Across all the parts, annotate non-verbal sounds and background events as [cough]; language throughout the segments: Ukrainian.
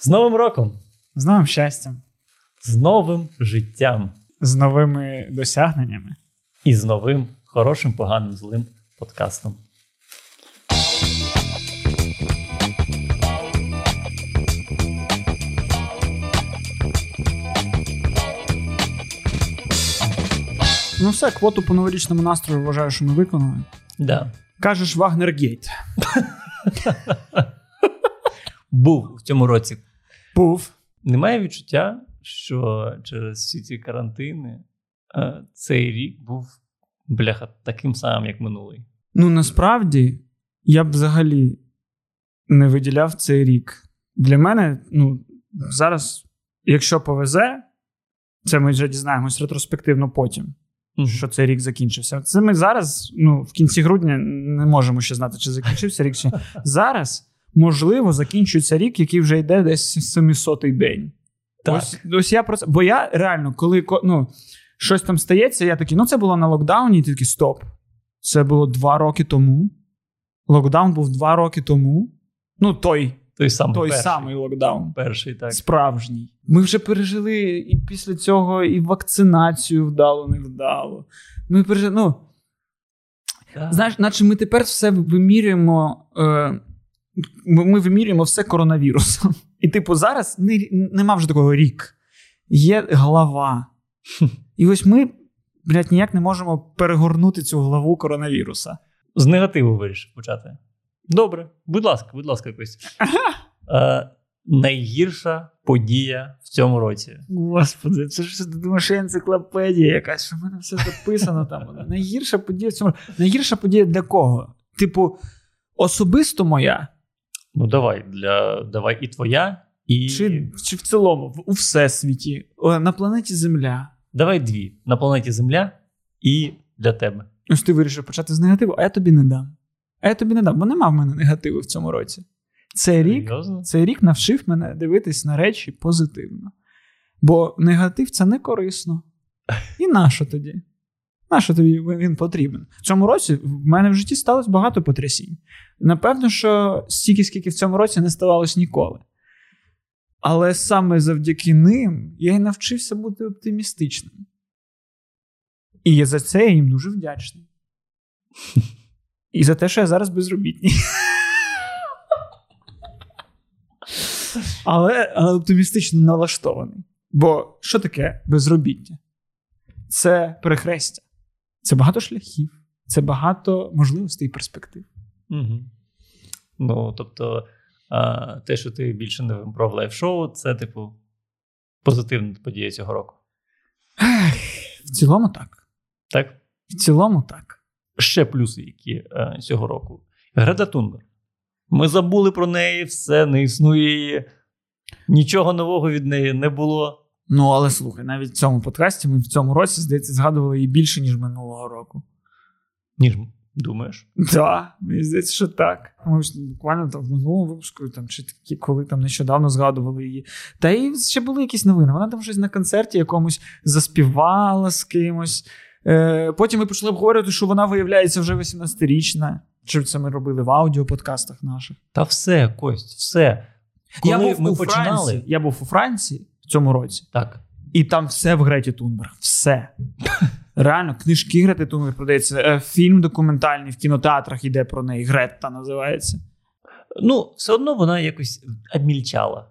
З Новим роком! З новим щастям, З новим життям з новими досягненнями. і з новим хорошим, поганим, злим подкастом. Ну все, квоту по новорічному настрою вважаю, що ми виконали. Да. Кажеш Вагнергейт. Був в цьому році. Був. Немає відчуття, що через всі ці карантини е, цей рік був бляха таким самим, як минулий. Ну насправді я б взагалі не виділяв цей рік. Для мене, ну, зараз, якщо повезе, це ми вже дізнаємось ретроспективно потім, що цей рік закінчився. Це ми зараз, ну, в кінці грудня не можемо ще знати, чи закінчився рік, чи зараз, [laughs] можливо, закінчується рік, який вже йде десь 700-й день. Так. Ось, ось я про це. Бо я реально, коли ну, щось там стається, я такий, ну це було на локдауні, і ти стоп. Це було два роки тому. Локдаун був два роки тому. Ну, той, Той самий той перший. самий локдаун. Перший, так. Справжній. Ми вже пережили і після цього і вакцинацію вдало, не вдало. Ми пережили, ну, Так. Знаєш, наче ми тепер все вимірюємо. Е, ми вимірюємо все коронавірусом. І, типу, зараз не, нема вже такого рік. Є глава. І ось ми, блядь, ніяк не можемо перегорнути цю главу коронавіруса. З негативу вирішив почати. Добре, будь ласка, будь ласка, Костя. Е, найгірша подія в цьому році. Господи, це ж ти думаєш, що енциклопедія якась, що в мене все записано там. Найгірша подія в цьому. році. Найгірша подія для кого? Типу, особисто моя, Ну, давай, для, давай і твоя, і. чи, чи в цілому, в- у всесвіті, на планеті Земля. Давай дві на планеті Земля і для тебе. Ось ти вирішив почати з негативу, а я тобі не дам. А я тобі не дам, бо нема в мене негативу в цьому році. Цей рік, цей рік навчив мене дивитись на речі позитивно. Бо негатив це не корисно. І нащо тоді? Нащо тобі він потрібен? В цьому році в мене в житті сталося багато потрясінь. Напевно, що стільки, скільки в цьому році не ставалось ніколи. Але саме завдяки ним я й навчився бути оптимістичним. І я за це я їм дуже вдячний. І за те, що я зараз безробітний. Але, але оптимістично налаштований. Бо що таке безробіття? Це перехрестя, це багато шляхів, це багато можливостей і перспектив. Угу. Ну, тобто, а, те, що ти більше не про лайв-шоу, це, типу, позитивна подія цього року. В цілому так. Так? В цілому так. Ще плюси, які е, цього року. Грета Тунберг. Ми забули про неї, все не існує її. Нічого нового від неї не було. Ну, але слухай, навіть в цьому подкасті ми в цьому році, здається, згадували її більше, ніж минулого року. Ніж думаєш. Так, мені здається, що так. Ми ж буквально там в минулому випуску, там, чи такі, коли там нещодавно згадували її. Та і ще були якісь новини. Вона там щось на концерті якомусь заспівала з кимось. Е, потім ми почали обговорювати, що вона виявляється вже 18-річна. Чи це ми робили в аудіоподкастах наших. Та все, Кость, все. Коли я був ми у починали. Франції, я був у Франції в цьому році, Так. і там все в Греті Тунберг. Все. [laughs] Реально, книжки Грети Тунберг продаються. Е, Фільм документальний в кінотеатрах іде про неї. Гретта називається. Ну, все одно вона якось обмільчала.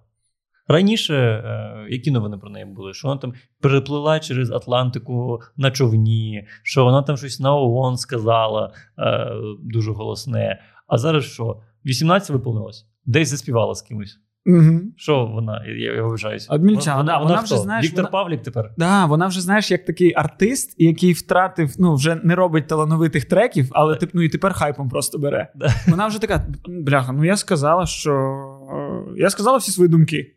Раніше, е, які новини про неї були? Що вона там переплила через Атлантику на човні, що вона там щось на ООН сказала е, дуже голосне. А зараз що? 18 виповнилось? Десь заспівала з кимось. Угу. Що вона? Я, я вибачаюсь. Обмільчала, Вона, да, вона, вона вже, знаєш, Віктор вона- Павлік тепер. Да, вона вже знаєш, як такий артист, який втратив, ну вже не робить талановитих треків, але тип, ну і тепер хайпом просто бере. [laughs] Да. Вона вже така, бляха, ну я сказала, що е, я сказала всі свої думки.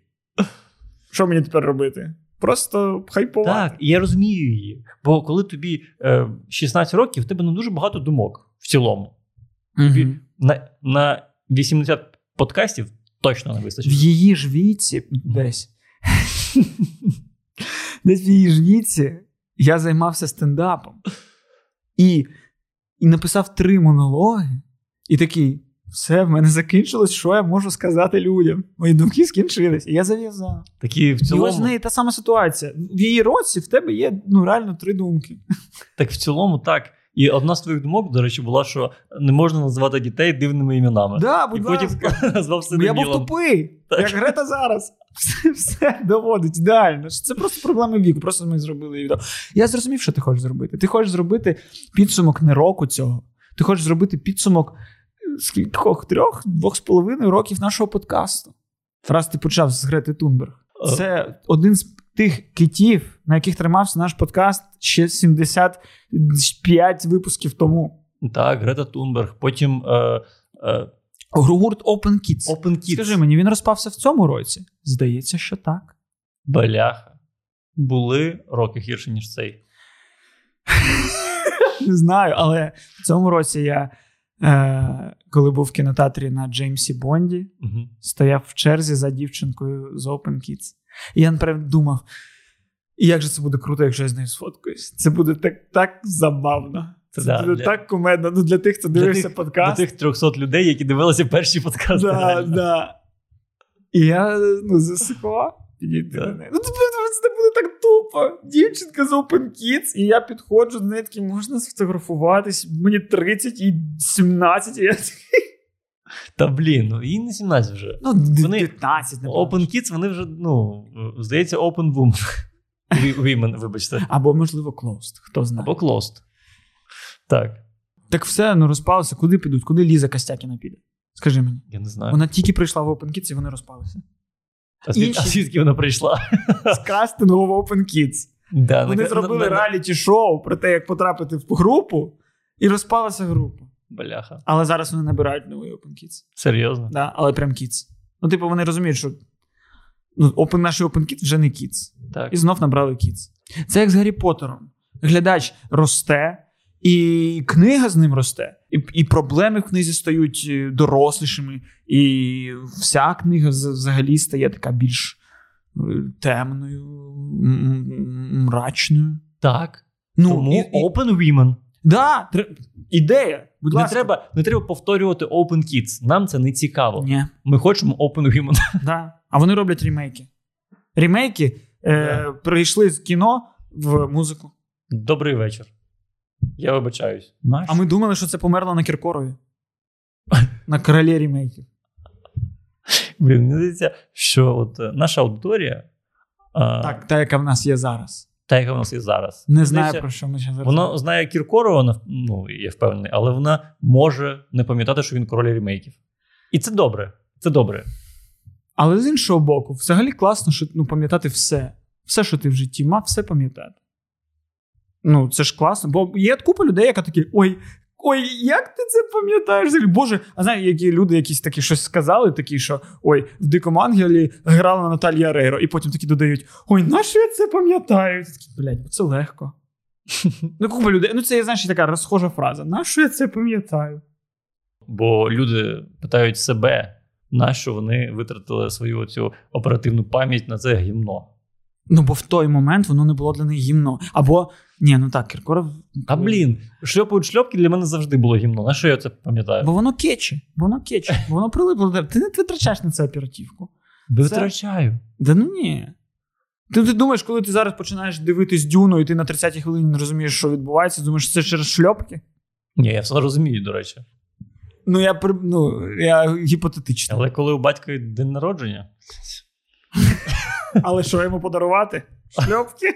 Що мені тепер робити? Просто хайпувати. Так, і я розумію її. Бо коли тобі е, 16 років, в тебе не дуже багато думок в цілому. Мгм. На, на 80 подкастів точно не В її ж віці десь. [laughs] Десь в її ж віці я займався стендапом. І, і написав три монологи, і такий: все, в мене закінчилось, що я можу сказати людям. Мої думки скінчились, і я зав'язав. Такі в І ось в неї та сама ситуація. В її році в тебе є ну, реально три думки. так в цілому так. І одна з твоїх думок, до речі, була, що не можна називати дітей дивними іменами. Да, І потім ласка. [laughs] назвав Бо Я був тупий, Так. як Грета зараз. Все, все доводить ідеально. Це просто проблеми віку. Просто ми зробили відео. Я зрозумів, що ти хочеш зробити. Ти хочеш зробити підсумок не року цього. Ти хочеш зробити підсумок е, скількох трьох, двох з половиною років нашого подкасту. Раз ти почав з Грети Тунберг. Це один з тих китів, на яких тримався наш подкаст ще 75 випусків тому. Так, Грета Тунберг. Потім е, е, Гурт Open Kids. Open Kids. Скажи мені, він розпався в цьому році? Здається, що так. Баляха. Були роки гірше, ніж цей. Не знаю, але в цьому році я, е, коли був в кінотеатрі на Джеймсі Бонді, Угу. стояв в черзі за дівчинкою з Open Kids. І я напевно думав, як же це буде круто, якщо я з нею сфоткаюсь. Це буде так, так забавно. Це Да, буде для- так кумедно. Ну, для тих, хто дивився тих- подкаст. До тих 300 людей, які дивилися перші подкасти. Да, да. І я ну, засипав. Підійти до неї. Ну, це буде так тупо. Дівчинка з Open Kids, і я підходжу до неї такий, можна сфотографуватись? Мені 30 і 17, і я такий, Та блін, ну їй не 17 вже. ну, Вони- 15, не Open Kids, вони вже, ну, здається, Open Woman. Women, вибачте. Або, можливо, Closed, хто знає. Або Closed. Так, Так все, ну розпалося. Куди підуть? Куди Ліза Костякіна піде? Скажи мені. я не знаю. Вона тільки прийшла в Open Kids і вони розпалися. А звідки вона прийшла? З кастингу в Open Kids. Да, Вони на- зробили на- на- реаліті-шоу про те, як потрапити в групу, і розпалася група. Бляха. Але зараз вони набирають новий Open Kids. Серйозно? Да, але прям Kids. Ну, типу, вони розуміють, що open, наші Open Kids вже не Kids. Так. І знов набрали Kids. Це як з Гаррі Поттером. Глядач росте, і книга з ним росте, і, і проблеми в книзі стають е, дорослішими, і вся книга взагалі стає така більш е, темною, мрачною. Так. Ну, Тому і, і, Open Women. да, тр... ідея. Будь Не ласка. треба, не треба повторювати Open Kids. Нам це не цікаво. Ні. Ми хочемо Open Women. [laughs] Да. А вони роблять ремейки. Ремейки е, прийшли з кіно в музику. Добрий вечір. Я вибачаюсь. Наш? А ми думали, що це померло на Кіркорові. На королі ремейків. Блін, мені здається, що от е, наша аудиторія, а, Так, та, яка в нас є зараз. та, яка в нас є зараз, Не знаю, про що ми зараз. Вона знає Кіркорова, ну, я впевнений, але вона може не пам'ятати, що він король ремейків. І це добре. Це добре. Але з іншого боку, взагалі класно, що ну, пам'ятати все. Все, що ти в житті мав, все пам'ятати. Ну, це ж класно. Бо є купа людей, яка такі: ой, ой, як ти це пам'ятаєш? Боже, а знаєш, які люди якісь такі щось сказали, такі, що ой, в дикому ангелі грала Наталія Рейро, і потім такі додають: Ой, на що я це пам'ятаю? Такі, блядь, це легко. [laughs] Ну, купа людей. Ну, це є, знаєш, така розхожа фраза. На що я це пам'ятаю? Бо люди питають себе, на що вони витратили свою цю оперативну пам'ять на це гімно. Ну, бо в той момент воно не було для них гімно. Або, ні, ну так, Кіркоров. А блін, шльопають шльопки для мене завжди було гімно. На що я це пам'ятаю? Бо воно кече, воно кече, бо воно прилипло. Ти не витрачаєш на це оперативку. Витрачаю. Да ну ні. Ти, ти думаєш, коли ти зараз починаєш дивитись дюну, і ти на 30-й хвилині не розумієш, що відбувається, думаєш, це через шльопки? Ні, я все розумію, до речі. Ну, я ну, я гіпотетично. Але коли у батька день народження, Але що йому подарувати? Шльопки?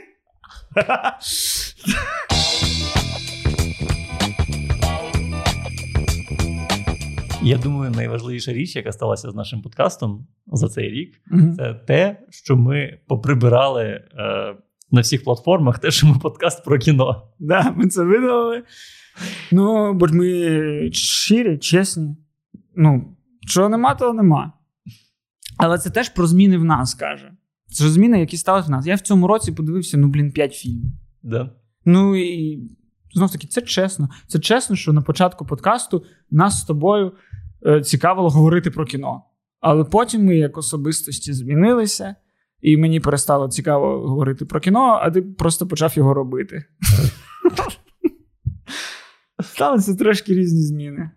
я думаю, найважливіша річ, яка сталася з нашим подкастом за цей рік, Мгм. це те, що ми поприбирали е, на всіх платформах, те, що ми подкаст про кіно. Да, ми це видали. Ну, бо ми щирі, чесні. Ну, що нема, того нема. Але це теж про зміни в нас каже. Це ж зміни, які сталися в нас. Я в цьому році подивився, ну, блін, 5 фільмів. Да? Ну і знов таки, це чесно. Це чесно, що на початку подкасту нас з тобою е, цікавило говорити про кіно. Але потім ми як особистості змінилися, і мені перестало цікаво говорити про кіно, а ти просто почав його робити. [laughs] Сталися трошки різні зміни.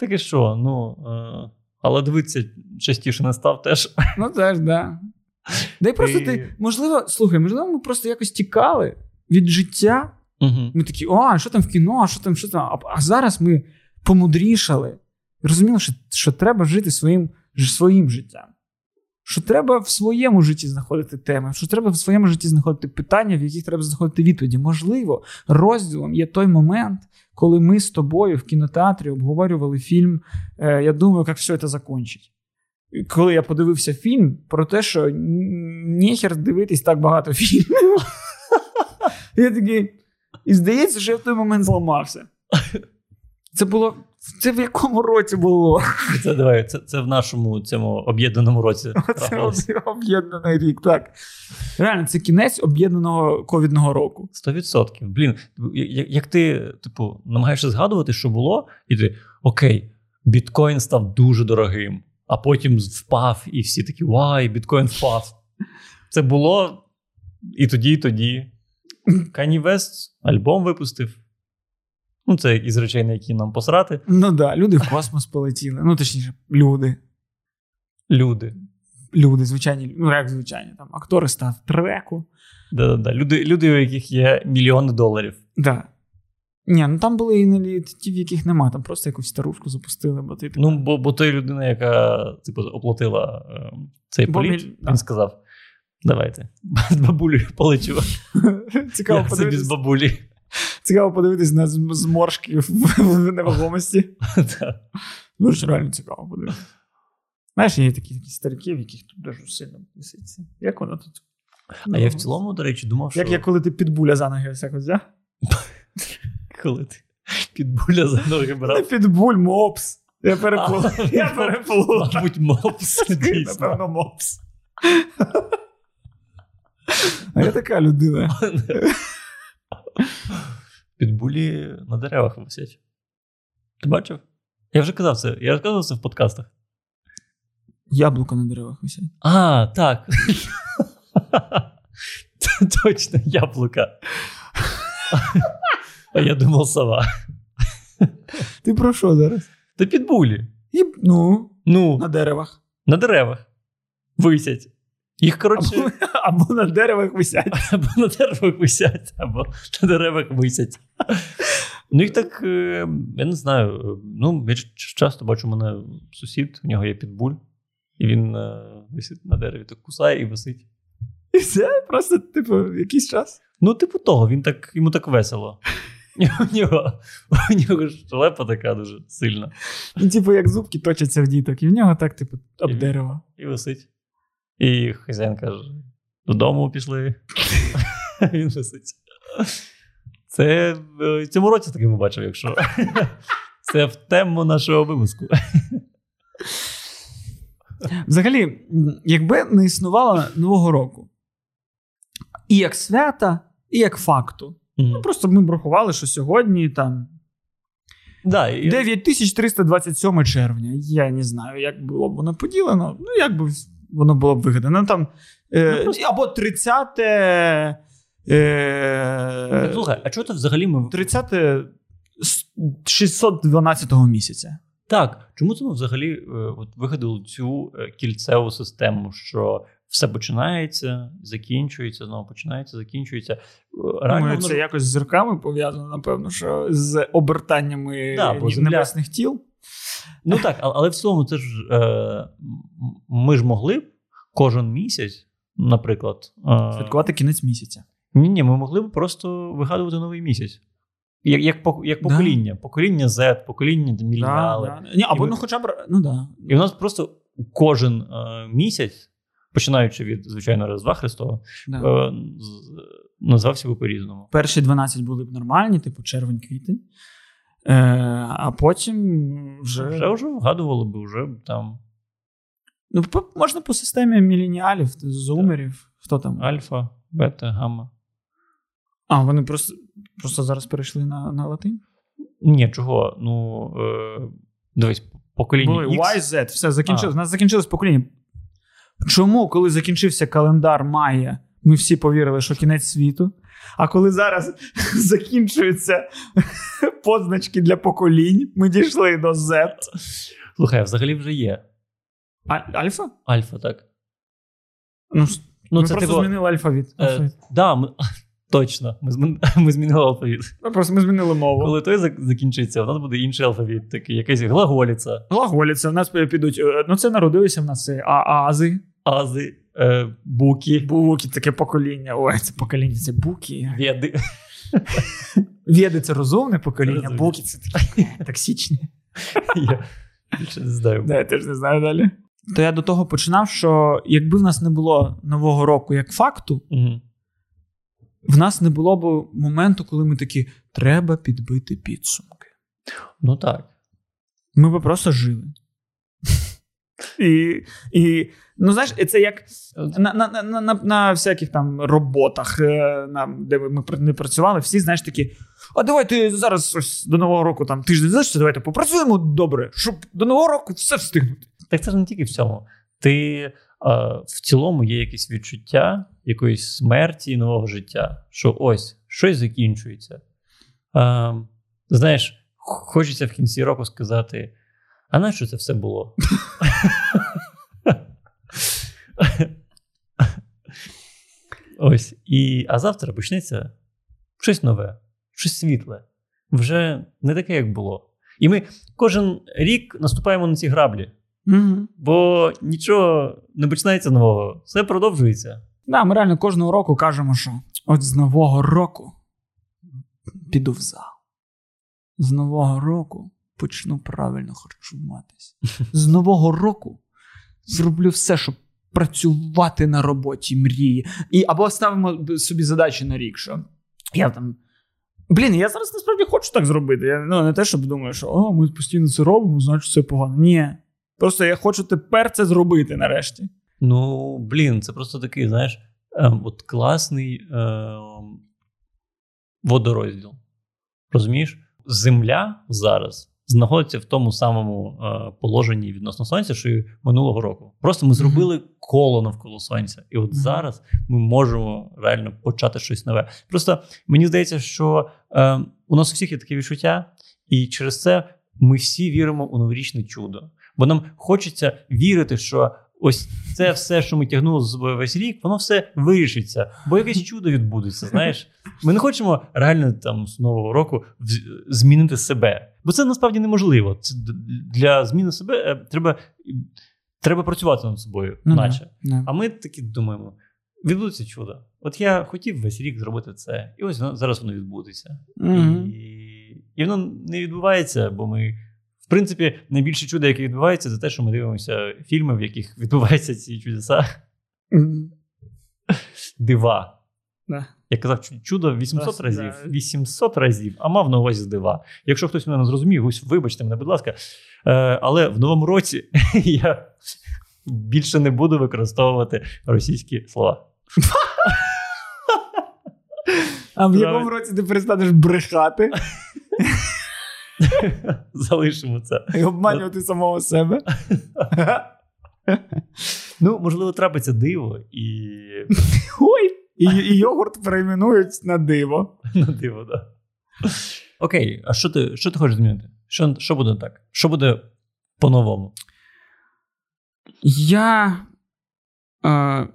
Так і що? Ну, е, але дивитися частіше не став теж. Ну теж, да. Да й просто Ти- ти, можливо, слухай, можливо, ми просто якось тікали від життя. Угу. Ми такі, а що там в кіно, а що там, що там. А, а зараз ми помудрішали. Розуміли, що, що треба жити своїм, своїм життям. Що треба в своєму житті знаходити теми, що треба в своєму житті знаходити питання, в яких треба знаходити відповіді. Можливо, розділом є той момент, коли ми з тобою в кінотеатрі обговорювали фільм е, Я думаю, як все це закінчить. Коли я подивився фільм про те, що ніхер дивитись так багато [laughs] фільмів. Я такий. І здається, що я в той момент зламався. Це було. Це в якому році було? Це давай, це, це в нашому цьому об'єднаному році. [laughs] Це об'єднаний рік, так. Реально, це кінець об'єднаного ковідного року. Сто відсотків. Блін, як, як ти, типу, намагаєшся згадувати, що було, і ти окей, біткоін став дуже дорогим, а потім впав, і всі такі вай, біткоін впав. Це було і тоді, і тоді. [laughs] Кані Вест альбом випустив. Ну, це із речей, на які нам посрати. Ну так, да, люди в космос полетіли. Ну, точніше, люди. Люди. Люди, звичайні, ну як звичайні, там актори став треку. Да-да-да. Люди, люди, у яких є мільйони доларів. Да. Ні, ну там були і не ті, в яких нема, там просто якусь старушку запустили, бо ти Ну, бо, бо той людина, яка типу, оплатила е, цей Бо політ, міль- він да. сказав: давайте, [laughs] з бабулею полечу. [laughs] цікаво, Як це без бабулі? Цікаво подивитись на зморшки в, невагомості. [laughs] Ну, ж реально цікаво подивитися. Знаєш, є такі, такі старики, в яких тут дуже сильно виситься. Як воно тут? А я в цілому, до речі, думав, що Як я коли ти підбуля за ноги ось так взяв? [laughs] коли ти підбуля за ноги брав? Не підбуль, мопс. Я переплутав. [laughs] Я переплутав. Мабуть, мопс. Напевно, мопс. А я така людина. Підбулі на деревах висять. Ти бачив? Я вже казав це. Я розказував це в подкастах. Яблуко на деревах висять. А, так. [laughs] Точно, яблука. А я думав, сова. Ти про що зараз? Та підбулі. І, ну, Ну, на деревах. на деревах. Висять. Їх, коротше, Або, на деревах висять. [laughs] або на деревах висять, або на деревах висять. Ну, їх так, е, я не знаю. Ну, я часто бачу, у мене сусід, у нього є підбуль, і він е, висить на дереві, так кусає і висить. І все, просто, типу, якийсь час. Ну, типу того, він так, йому так весело. [laughs] У нього, у нього щелепа така дуже сильна. Ну, типу, як зубки точаться в діток, і в нього так, типу, об І- дерево. І висить. І хазяїн каже: додому пішли. [laughs] Він висить. Це е, в цьому році таке ми бачив, якщо. [laughs] Це в тему нашого випуску. Взагалі, якби не існувало Нового року, і як свята, і як факту. Ну, просто ми б рахували, що сьогодні там Да, і- 9327 червня. Я не знаю, як було б воно поділено. Ну, як би воно було б вигадано. Ну, там, Ну, просто- Або 30. Е, Слухай, а чого то взагалі ми. 30 с- 612 місяця. Так, чому це ми взагалі е, от, вигадали цю е, кільцеву систему, що все починається, закінчується, знову починається, закінчується. Е, Реально, Думаю, це якось з зірками пов'язано, напевно, що з обертаннями Да, небесних тіл. Ну так, але в цілому це ж е, ми ж могли б кожен місяць, наприклад, е, Святкувати кінець місяця. ні, ні, ми могли б просто вигадувати новий місяць. Як, як, як Да. покоління, покоління Z, покоління там. Да, да. Ні, або ми- ну хоча б. Ну да. І у нас просто кожен е, місяць, починаючи від, звичайно, Різдва Христова, да. е, називався би по-різному. Перші 12 були б нормальні, типу червень-квітень. Е, а потім вже. Вже вже вгадували би, вже там Ну, можна по системі міленіалів, зумерів. Хто там? альфа, бета, гамма. А, вони просто, просто зараз перейшли на, на латинь. Ні, чого? Ну, е, дивись, покоління Були X. Y, Z, все закінчилось. У нас закінчилось покоління. Чому, коли закінчився календар Майя, ми всі повірили, що кінець світу? А коли зараз [laughs] закінчуються [laughs] позначки для поколінь, ми дійшли до Z. Слухай, взагалі вже є. А, альфа? Альфа, так. Ну, Ну, ми це просто типу, змінили алфавіт. Е, алфавіт. да, ми, [laughs] точно. Ми, змін, [laughs] ми змінили алфавіт. Ну, Просто ми змінили мову. Коли той закінчиться, у нас буде інший алфавіт, такий якийсь глаголіця, Глаголіться, в нас підуть. е, Ну, це народилися в нас це а- ази, ази, е, буки, буки, таке покоління. Ой, це покоління, це буки. веди. [laughs] Веди це розумне покоління, буки це такі токсичні. Я більше не знаю. Да, я теж не знаю далі. То я до того починав, що якби в нас не було нового року як факту, Мгм. в нас не було б моменту, коли ми такі треба підбити підсумки. Ну так. Ми би просто жили. І, і ну, знаєш, це як на, на, на, на, на всяких там роботах, е, нам, де ми не працювали, всі, знаєш, такі. А давайте зараз ось до Нового року там тиждень залишиться, давайте попрацюємо добре, щоб до Нового року все встигнути. Так це ж не тільки в цьому. Ти е, в цілому є якесь відчуття якоїсь смерті і нового життя, що ось щось закінчується. Е, знаєш, хочеться в кінці року сказати: а на що це все було? Ось. І, а завтра почнеться щось нове, щось світле. Вже не таке, як було. І ми кожен рік наступаємо на ці граблі. Угу. Бо нічого не починається нового, все продовжується. Да, ми реально кожного року кажемо, що от з Нового року піду в зал. З Нового року почну правильно харчуватись. [laughs] З Нового року зроблю все, щоб працювати на роботі мрії. І, або ставимо собі задачі на рік, що я там. Блін, я зараз насправді хочу так зробити. Я ну, не те, щоб думаю, що о, ми постійно це робимо, значить це погано. Ні. Просто я хочу тепер це зробити нарешті. Ну, блін, це просто такий, знаєш, ем, от класний ем, водорозділ. Розумієш? Земля зараз знаходиться в тому самому е, положенні відносно сонця, що і минулого року. Просто ми зробили коло навколо сонця. І от Мгм. зараз ми можемо реально почати щось нове. Просто мені здається, що е, у нас у всіх є таке відчуття, і через це ми всі віримо у новорічне чудо. Бо нам хочеться вірити, що ось це все, що ми тягнули собою весь рік, воно все вирішиться, бо якесь [laughs] чудо відбудеться. Знаєш, ми не хочемо реально там з нового року змінити себе, бо це насправді неможливо. Це для зміни себе е, треба, треба працювати над собою, Ну, наче. да. А ми такі думаємо: відбудеться чудо. От я хотів весь рік зробити це, і ось воно- зараз воно відбудеться. Мгм. І, і воно не відбувається, бо ми, принципі, найбільше чудо, яке відбувається, це те, що ми дивимося фільми, в яких відбуваються ці чудеса, дива. Я казав чудо 800 Да, разів. да. 800 разів, а мав на увазі дива. Якщо хтось мене не зрозумів, ось вибачте мене, будь ласка. Е, але в новому році [laughs] я більше не буду використовувати російські слова. А в якому році ти перестанеш брехати [laughs] [laughs] Залишимо це. і обманювати самого себе? Ну, можливо, трапиться диво і Ой! І, і йогурт перейменують на диво. на диво, да. Окей, а що ти, що ти хочеш змінити? Що, що буде так? Що буде по-новому? Я. Е,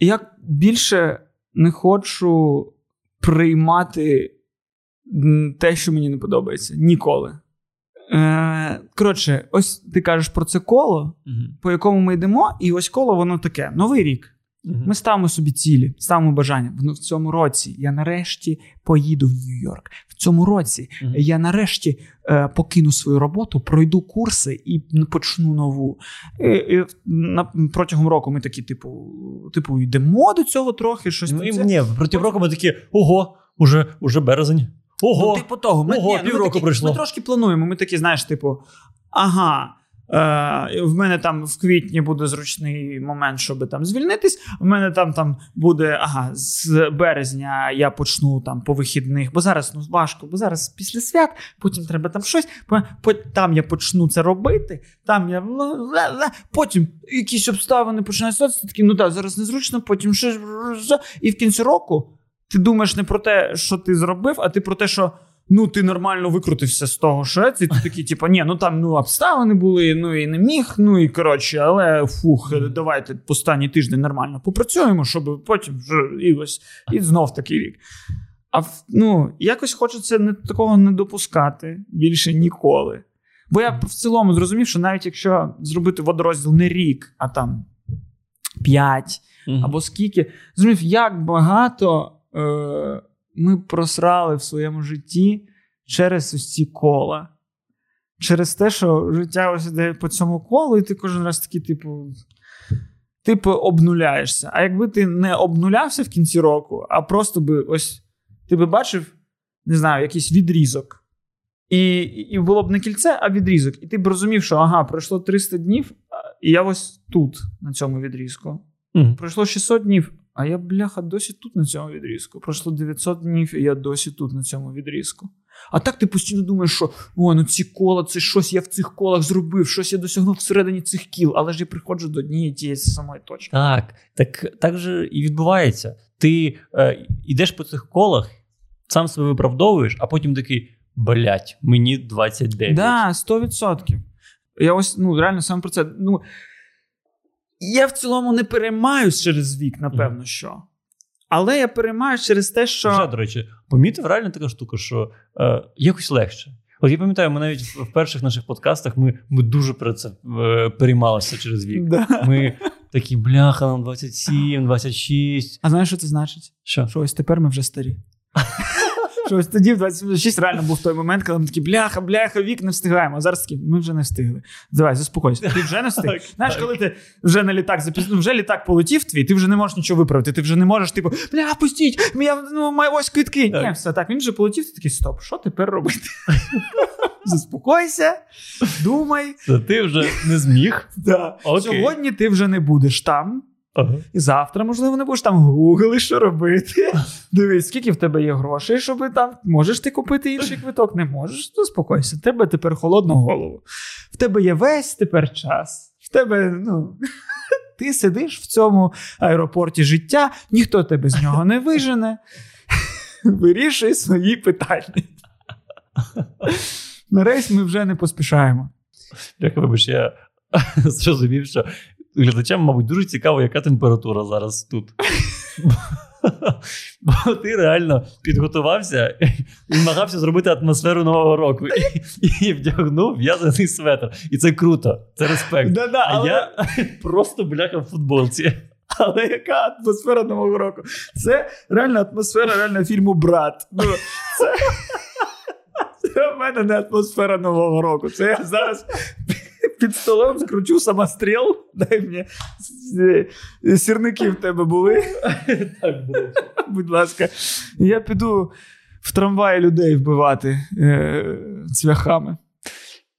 я більше не хочу приймати те, що мені не подобається. Ніколи. Е, коротше, ось ти кажеш про це коло, по якому ми йдемо, і ось коло воно таке: Новий рік. Ми ставимо собі цілі, ставимо бажання. В в цьому році я нарешті поїду в Нью-Йорк. В цьому році Мгм. я нарешті е, покину свою роботу, пройду курси і почну нову. І, і на, протягом року ми такі, типу, типу, йдемо до цього трохи, щось Ну, і, ні, проти року ми такі: ого, уже, уже березень. Ого, Ну, типу того, ми, Ого, ні, ну, ми півроку такі, пройшло. Ми трошки плануємо. Ми такі, знаєш, типу, ага, Е, в мене там в квітні буде зручний момент, щоб там звільнитись. У мене там там буде ага, з березня я почну там по вихідних, бо зараз ну важко, бо зараз після свят, потім треба там щось. Там я почну це робити. Там я потім якісь обставини починають статися, такі, ну так, зараз незручно, потім ще і в кінці року ти думаєш не про те, що ти зробив, а ти про те, що ну ти нормально викрутився з того, що це. Ти такий, типу, ні, ну там ну обставини були, ну і не міг. Ну і коротше, але фух, давайте останній тиждень нормально попрацюємо, щоб потім вже і ось і знов такий рік. А ну, якось хочеться не такого не допускати більше ніколи. Бо я в цілому зрозумів, що навіть якщо зробити водорозділ не рік, а там п'ять або скільки, зрозумів, як багато. Е- ми просрали в своєму житті через ось ці кола. Через те, що життя ось іде по цьому колу, і ти кожен раз такий, типу, типу, обнуляєшся. А якби ти не обнулявся в кінці року, а просто би ось ти би бачив, не знаю, якийсь відрізок. І і було б не кільце, а відрізок. І ти б розумів, що ага, пройшло 300 днів, і я ось тут, на цьому відрізку. Mm. Пройшло 600 днів, а я, бляха, досі тут на цьому відрізку. Пройшло 900 днів, і я досі тут на цьому відрізку. А так ти постійно думаєш, що о, ну ці кола, це щось я в цих колах зробив, щось я досягнув всередині цих кіл, але ж я приходжу до однієї тієї самої точки. Так, так так же і відбувається. Ти е, йдеш по цих колах, сам себе виправдовуєш, а потім такий блять, мені 29. Так, да, 100%. Я ось ну реально сам про це. Ну, я в цілому не переймаюсь через вік, напевно, що. Але я переймаюсь через те, що. Вже, до речі, помітив реально така штука, що е, якось легше. От я пам'ятаю, ми навіть в перших наших подкастах ми ми дуже про це е, переймалися через вік. Да. Ми такі, бляха, нам 27, 26. А знаєш, що це значить? Що? Що ось тепер ми вже старі. [laughs] Що ось тоді в 26 реально був той момент, коли ми такі бляха, бляха, вік не встигаємо. А зараз такі, ми вже не встигли. Давай, заспокойся. Ти вже не встиг. Знаєш, коли ти вже на літак запізнив, вже літак полетів твій, ти вже не можеш нічого виправити. Ти вже не можеш, типу, бля, пустіть, я ну, маю ось квитки. Ні, все так. Він вже полетів, ти такий стоп. Що тепер робити? [laughs] Заспокойся, думай. Ти вже не зміг. [laughs] Да. Сьогодні ти вже не будеш там. Ага. І завтра, можливо, не будеш там гугли, що робити. [laughs] Дивись, скільки в тебе є грошей, щоб там можеш ти купити інший квиток, не можеш. Ну, спокойся, в тебе тепер холодну голову. В тебе є весь тепер час. В тебе, ну. [laughs] Ти сидиш в цьому аеропорті життя, ніхто тебе з нього не вижене. [laughs] Вирішуй свої питання. На рейс ми вже не поспішаємо. Як вибач, я зрозумів, що глядачам, мабуть, дуже цікаво, яка температура зараз тут. Бо ти реально підготувався і намагався зробити атмосферу Нового року і, і вдягнув в'язаний светр. І це круто, це респект. Да-да, а але... я просто бляха в футболці. Але яка атмосфера Нового року? Це реальна атмосфера реально фільму Брат. Ну, Це це в мене не атмосфера Нового року. Це я зараз під столом скручу самостріл. Дай мені сірники в тебе були. [laughs] Так було. Будь ласка, я піду в трамваї людей вбивати е, цвяхами.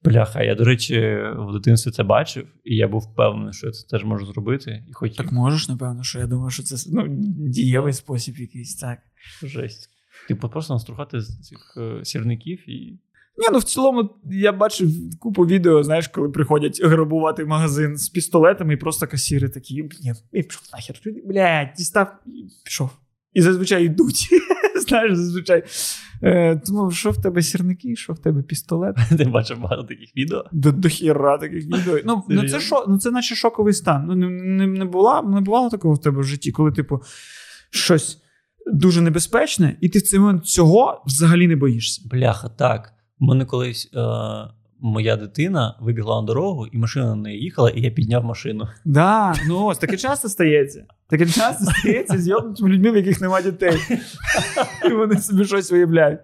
Бляха, я, до речі, в дитинстві це бачив, і я був впевнений, що я це теж можу зробити. І хотів. Так можеш, напевно, що я думаю, що це ну, дієвий спосіб якийсь, так. Жесть. Типу, просто наструхати з цих е, сірників і ні, ну в цілому я бачив купу відео, знаєш, коли приходять грабувати магазин з пістолетами, і просто касіри такі, ні, і пішов нахер, блядь, дістав і пішов. І зазвичай йдуть. [laughs] Знаєш, зазвичай. Е, Тому що в тебе сірники, що в тебе пістолет. [laughs] Ти бачив багато таких відео? До, до хіра таких відео. Ну, ну, це шо, ну це наче шоковий стан. Ну, Не не, не, була, не бувало такого в тебе в житті, коли, типу, щось дуже небезпечне, і ти в цей момент цього взагалі не боїшся. Бляха, так. У мене колись е, моя дитина вибігла на дорогу, і машина на неї їхала, і я підняв машину. Да, ну ось таке часто стається. Таке часто стається з йобнутими людьми, в яких немає дітей. І вони собі щось виявляють.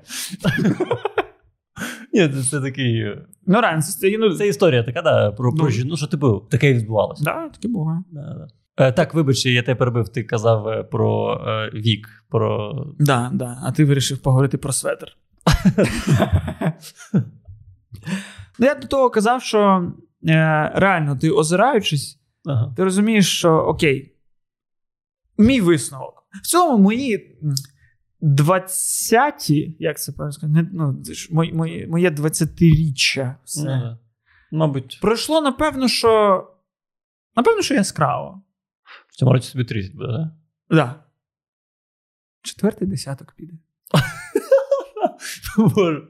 Ні, це, це такий. Е, ну, реально, це, ну, це історія така, да, про ну, про ну, що типу, таке відбувалося. Да, таке буває. Да, да. Е, так, вибач, я тебе перебив, ти казав е, про е, вік. про... Да, да, А ти вирішив поговорити про светр. Ну, я до того казав, що е, реально, ти озираючись, Ага. ти розумієш, що окей, мій висновок. В цілому мої 20-ті, як це правильно сказати, ну, моє, моє, моє 20-річчя. Все. Ну, да. Мабуть, Пройшло, напевно, що. Напевно, що яскраво. в цьому році тобі 30 буде, так? Да. Четвертий десяток піде. [laughs] Боже,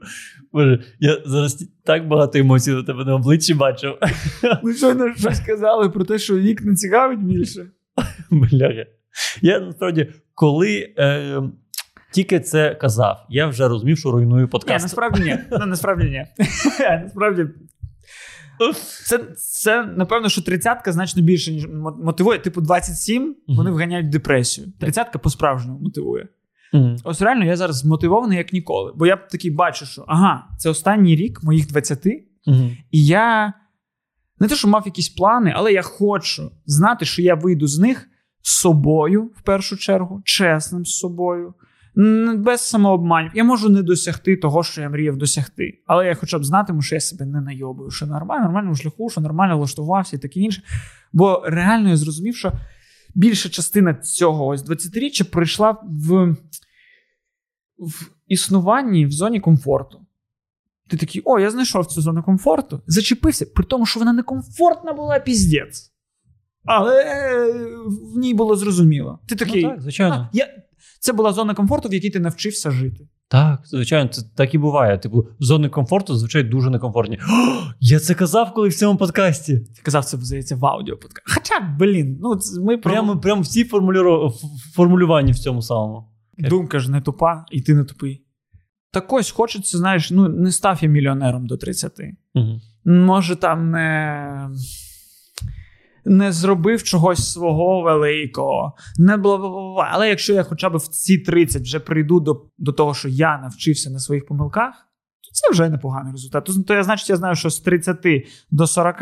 Боже, я зараз так багато емоцій на тебе на обличчі бачив. Ви щойно щось казали про те, що вік не цікавить більше. [laughs] Бляха. Я насправді, коли е, тільки це казав, я вже розумів, що руйную Ні, подкаст. насправді ні. Ну, насправді ні. [laughs] насправді. Це, це, напевно, що тридцятка значно більше, ніж мотивує. Типу, 27 вони вганяють в депресію. Тридцятка по-справжньому мотивує. Мгм. Ось реально я зараз змотивований як ніколи. Бо я такий бачу, що ага, це останній рік моїх 20, Мгм. і я не те, що мав якісь плани, але я хочу знати, що я вийду з них з собою в першу чергу, чесним з собою, без самообманів. Я можу не досягти того, що я мріяв досягти. Але я хоча б знатиму, що я себе не найобую, що нормально, нормальному шляху, що нормально влаштувався і таке інше. Бо реально я зрозумів, що більша частина цього ось 20-річчя пройшла в, в існуванні в зоні комфорту. Ти такий, о, я знайшов цю зону комфорту, зачепився, при тому, що вона не комфортна була піздець. Але в ній було зрозуміло. Ти такий. Ну, так, звичайно. «А, я... Це була зона комфорту, в якій ти навчився жити. Так, звичайно, це так і буває. Типу, зони комфорту зазвичай дуже некомфортні. О, [gasps] я це казав коли в цьому подкасті. Ти казав, це здається в аудіо Хоча, блін, ну ми Прямо, прямо всі формулюро... формулювання в цьому самому. думка ж не тупа, і ти не тупий. Так ось хочеться, знаєш, ну не став я мільйонером до 30. Угу. Може, там не. Не зробив чогось свого великого, не бла бла. Але якщо я хоча б в ці 30 вже прийду до, до того, що я навчився на своїх помилках, то це вже непоганий результат. То, то я, значить, я знаю, що з 30 до 40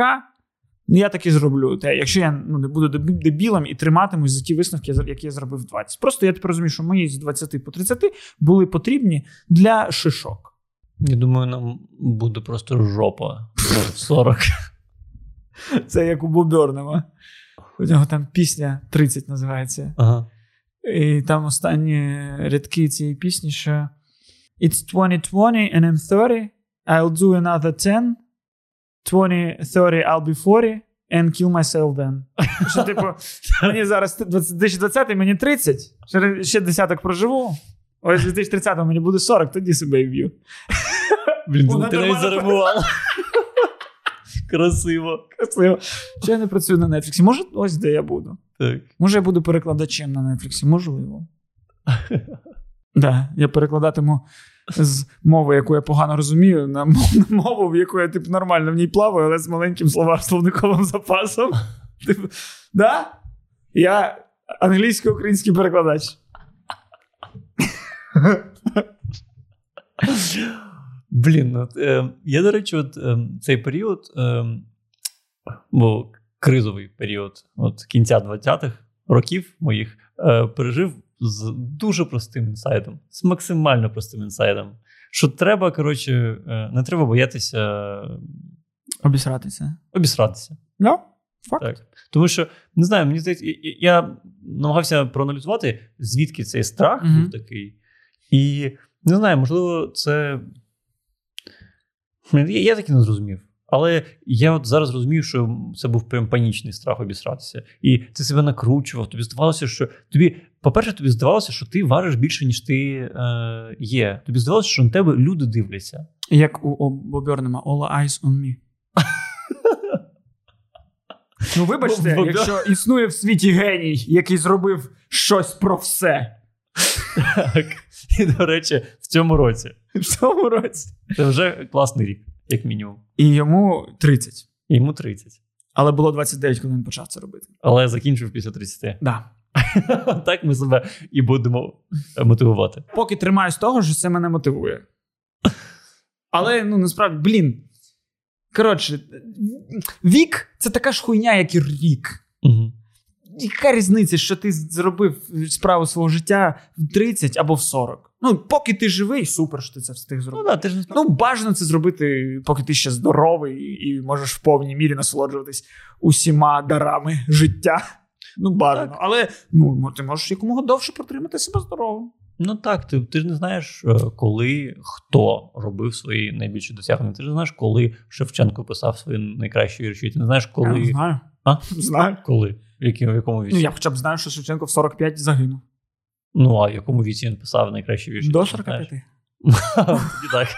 ну, я так і зроблю. Те, якщо я ну, не буду дебі- дебілом і триматимусь за ті висновки, які я зробив в 20. Просто я тепер розумію, що мої з 20 по 30 були потрібні для шишок. Я думаю, нам буде просто жопа. 40. [laughs] Це як у Бобернема. У нього там пісня 30 називається. Ага. І там останні рядки цієї пісні, що It's 2020 and I'm 30, I'll do another 10, 20, 30, I'll be 40 and kill myself then. [laughs] Що, типу, мені зараз 2020, мені 30, ще- десяток проживу. Ось в 2030 мені буде 40, тоді себе і вб'ю. Блін, ти навіть заримувала. [laughs] Красиво. Красиво. Що я не працюю на Netflix? Може, ось де я буду. Так. Може, я буду перекладачем на Netflix? Можливо. [laughs] Да, я перекладатиму з мови, яку я погано розумію, на мову, в яку я типу, нормально в ній плаваю, але з маленьким словарно-словниковим запасом. [laughs] Типу, да? Я англійсько-український перекладач. [laughs] Блін, от, е, я, до речі, от, е, цей період, е, бо кризовий період от, кінця 20-х років моїх е, пережив з дуже простим інсайдом, з максимально простим інсайдом. Що треба, коротше, е, не треба боятися е, Обісратися. обісратися. Да? Факт. Так. Тому що, не знаю, мені здається, я, я намагався проаналізувати, звідки цей страх Мгм. був такий. І не знаю, можливо, це. Я, я так і не зрозумів. Але я от зараз розумію, що це був прям панічний страх обісратися. І ти себе накручував. Тобі здавалося, що тобі, по-перше, тобі здавалося, що ти важиш більше, ніж ти е, є. Тобі здавалося, що на тебе люди дивляться. Як у, Бобернема All eyes on me. [laughs] Ну, вибачте, Бобер- якщо існує в світі геній, який зробив щось про все Так. [laughs] І, до речі, в цьому році. в цьому році. Це вже класний рік, як мінімум. І йому 30. І Йому 30. Але було 29, коли він почав це робити. Але закінчив після 30. Да. [laughs] Так ми себе і будемо мотивувати. Поки тримаюсь того, що це мене мотивує. Але ну насправді, блін. Коротше, вік це така ж хуйня, як і рік. Угу. Яка різниця, що ти зробив справу свого життя в 30 або в 40? Ну, поки ти живий, супер, що ти це встиг Ну, да, ти ж Ну, бажано це зробити, поки ти ще здоровий і можеш в повній мірі насолоджуватись усіма дарами життя. Ну, бажано. Так. Але ну, ти можеш якомога довше протримати себе здоровим. Ну так, ти, ти ж не знаєш, е, коли хто робив свої найбільші досягнення. Ти ж не знаєш, коли Шевченко писав свої найкращі вірші. Ти не знаєш, Я не знаю. А? Знаю. Коли? В якому, в якому віці? Ну, я хоча б знаю, що Шевченко в 45 загинув. Ну, а в якому віці він писав найкращі вірші? До Ти не знаєш? 45. Тоді так.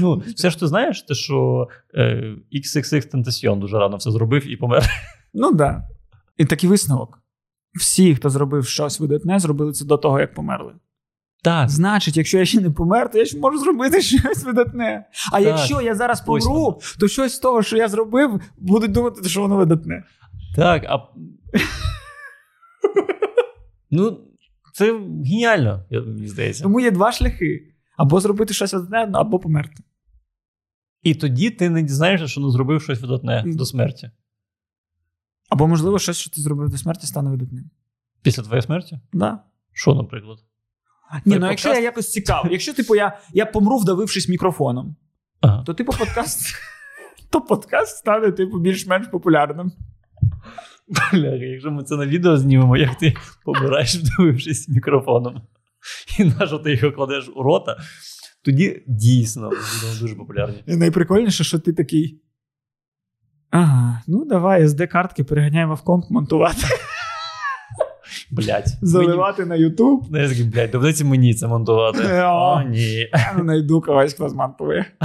Ну, все ж ти знаєш, те, що е, XXX Tentacion дуже рано все зробив і помер. Ну так. Да. І такий висновок. Всі, хто зробив щось видатне, зробили це до того, як померли. Так. Значить, якщо я ще не помер, то я ще можу зробити [laughs] щось видатне. А Так. якщо я зараз помру, то щось з того, що я зробив, будуть думати, що воно видатне. Так, а. Ну, це геніально, мені здається. Тому є два шляхи: або зробити щось видатне, або померти. І тоді ти не дізнаєшся, що не зробив щось видатне до смерті. Або, можливо, щось, що ти зробив до смерті, стане видатним. Після твоєї смерті? Да. Що, наприклад? Ні, Той ну якщо я якось цікавий, якщо типу я, я помру, вдавившись мікрофоном, Ага. то типу подкаст. [laughs] То подкаст стане, типу, більш-менш популярним. Бля, якщо ми це на відео знімемо, як ти помираєш, вдивившись мікрофоном, і на що ти його кладеш у рота, тоді дійсно будемо дуже популярні. І найприкольніше, що ти такий. Ага, ну давай SD-картки переганяємо в комп монтувати, Блять. заливати на YouTube. Ну, я такий, блядь, доведеться мені це монтувати. Е, [laughs] О, о. ні. Я не знайду когось, хто змонтує. [laughs]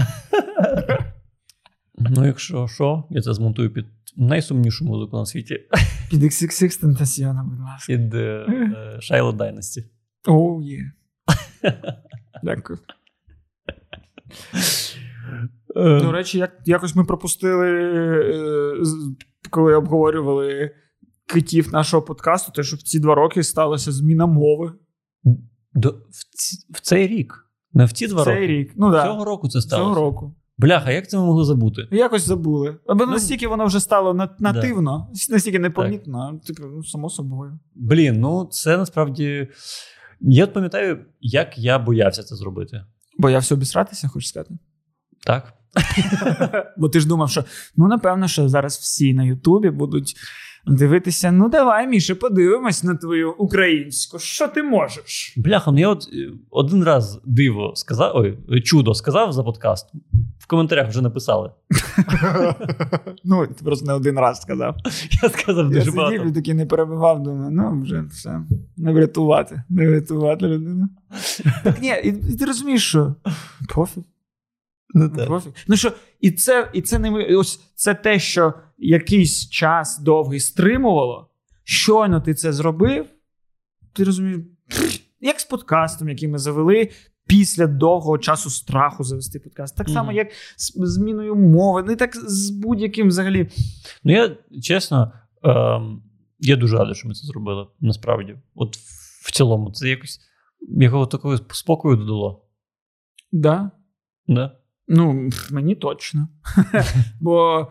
Ну, якщо що, я це змонтую під найсумнішу музику на світі Під XXX Tentacion, будь ласка. під е, е, Shiloh Dynasty. Оу, є. [laughs] Дякую. Е, До речі, як, якось ми пропустили, е, коли обговорювали китів нашого подкасту, те, що в ці два роки сталася зміна мови. до, в, ці- в цей рік. Не в ці два Цей роки. рік. Ну так. Цього року це Цього сталося. року. Бляха, як це ми могли забути? Якось забули. Або Ну, настільки воно вже стало на- нативно, [laughs] настільки непомітно, Так. типу, ну, само собою. Блін, ну це насправді. Я от пам'ятаю, як я боявся це зробити. Боявся обісратися, хочеш сказати? Так? [laughs] Бо ти ж думав, що ну напевно, що зараз всі на Ютубі будуть дивитися. Ну давай, Міше, подивимось на твою українську. Що ти можеш? Бляха, ну я от е, один раз диво сказав, ой, чудо сказав за подкаст. В коментарях вже написали. [laughs] ну, ти просто не один раз сказав. [laughs] Я сказав Я дуже сидів багато. і такий не перебивав, думаю, ну вже все. Не врятувати, не врятувати людину. [laughs] Так ні, і, і ти розумієш, що пофіг. Ну, Ну, пофіг. Ну що, і це, і це не ми- ось це те, що якийсь час довгий стримувало. Щойно ти це зробив, ти розумієш, як з подкастом, який ми завели. Після довгого часу страху завести подкаст. Так само, Мгм. як з зміною мови, не так з будь-яким взагалі. Ну, я чесно, ем, я дуже радий, що ми це зробили. Насправді. От в- в цілому, це якось якого такого спокою додало. Да. Да? Ну, мені точно. [laughs] Бо,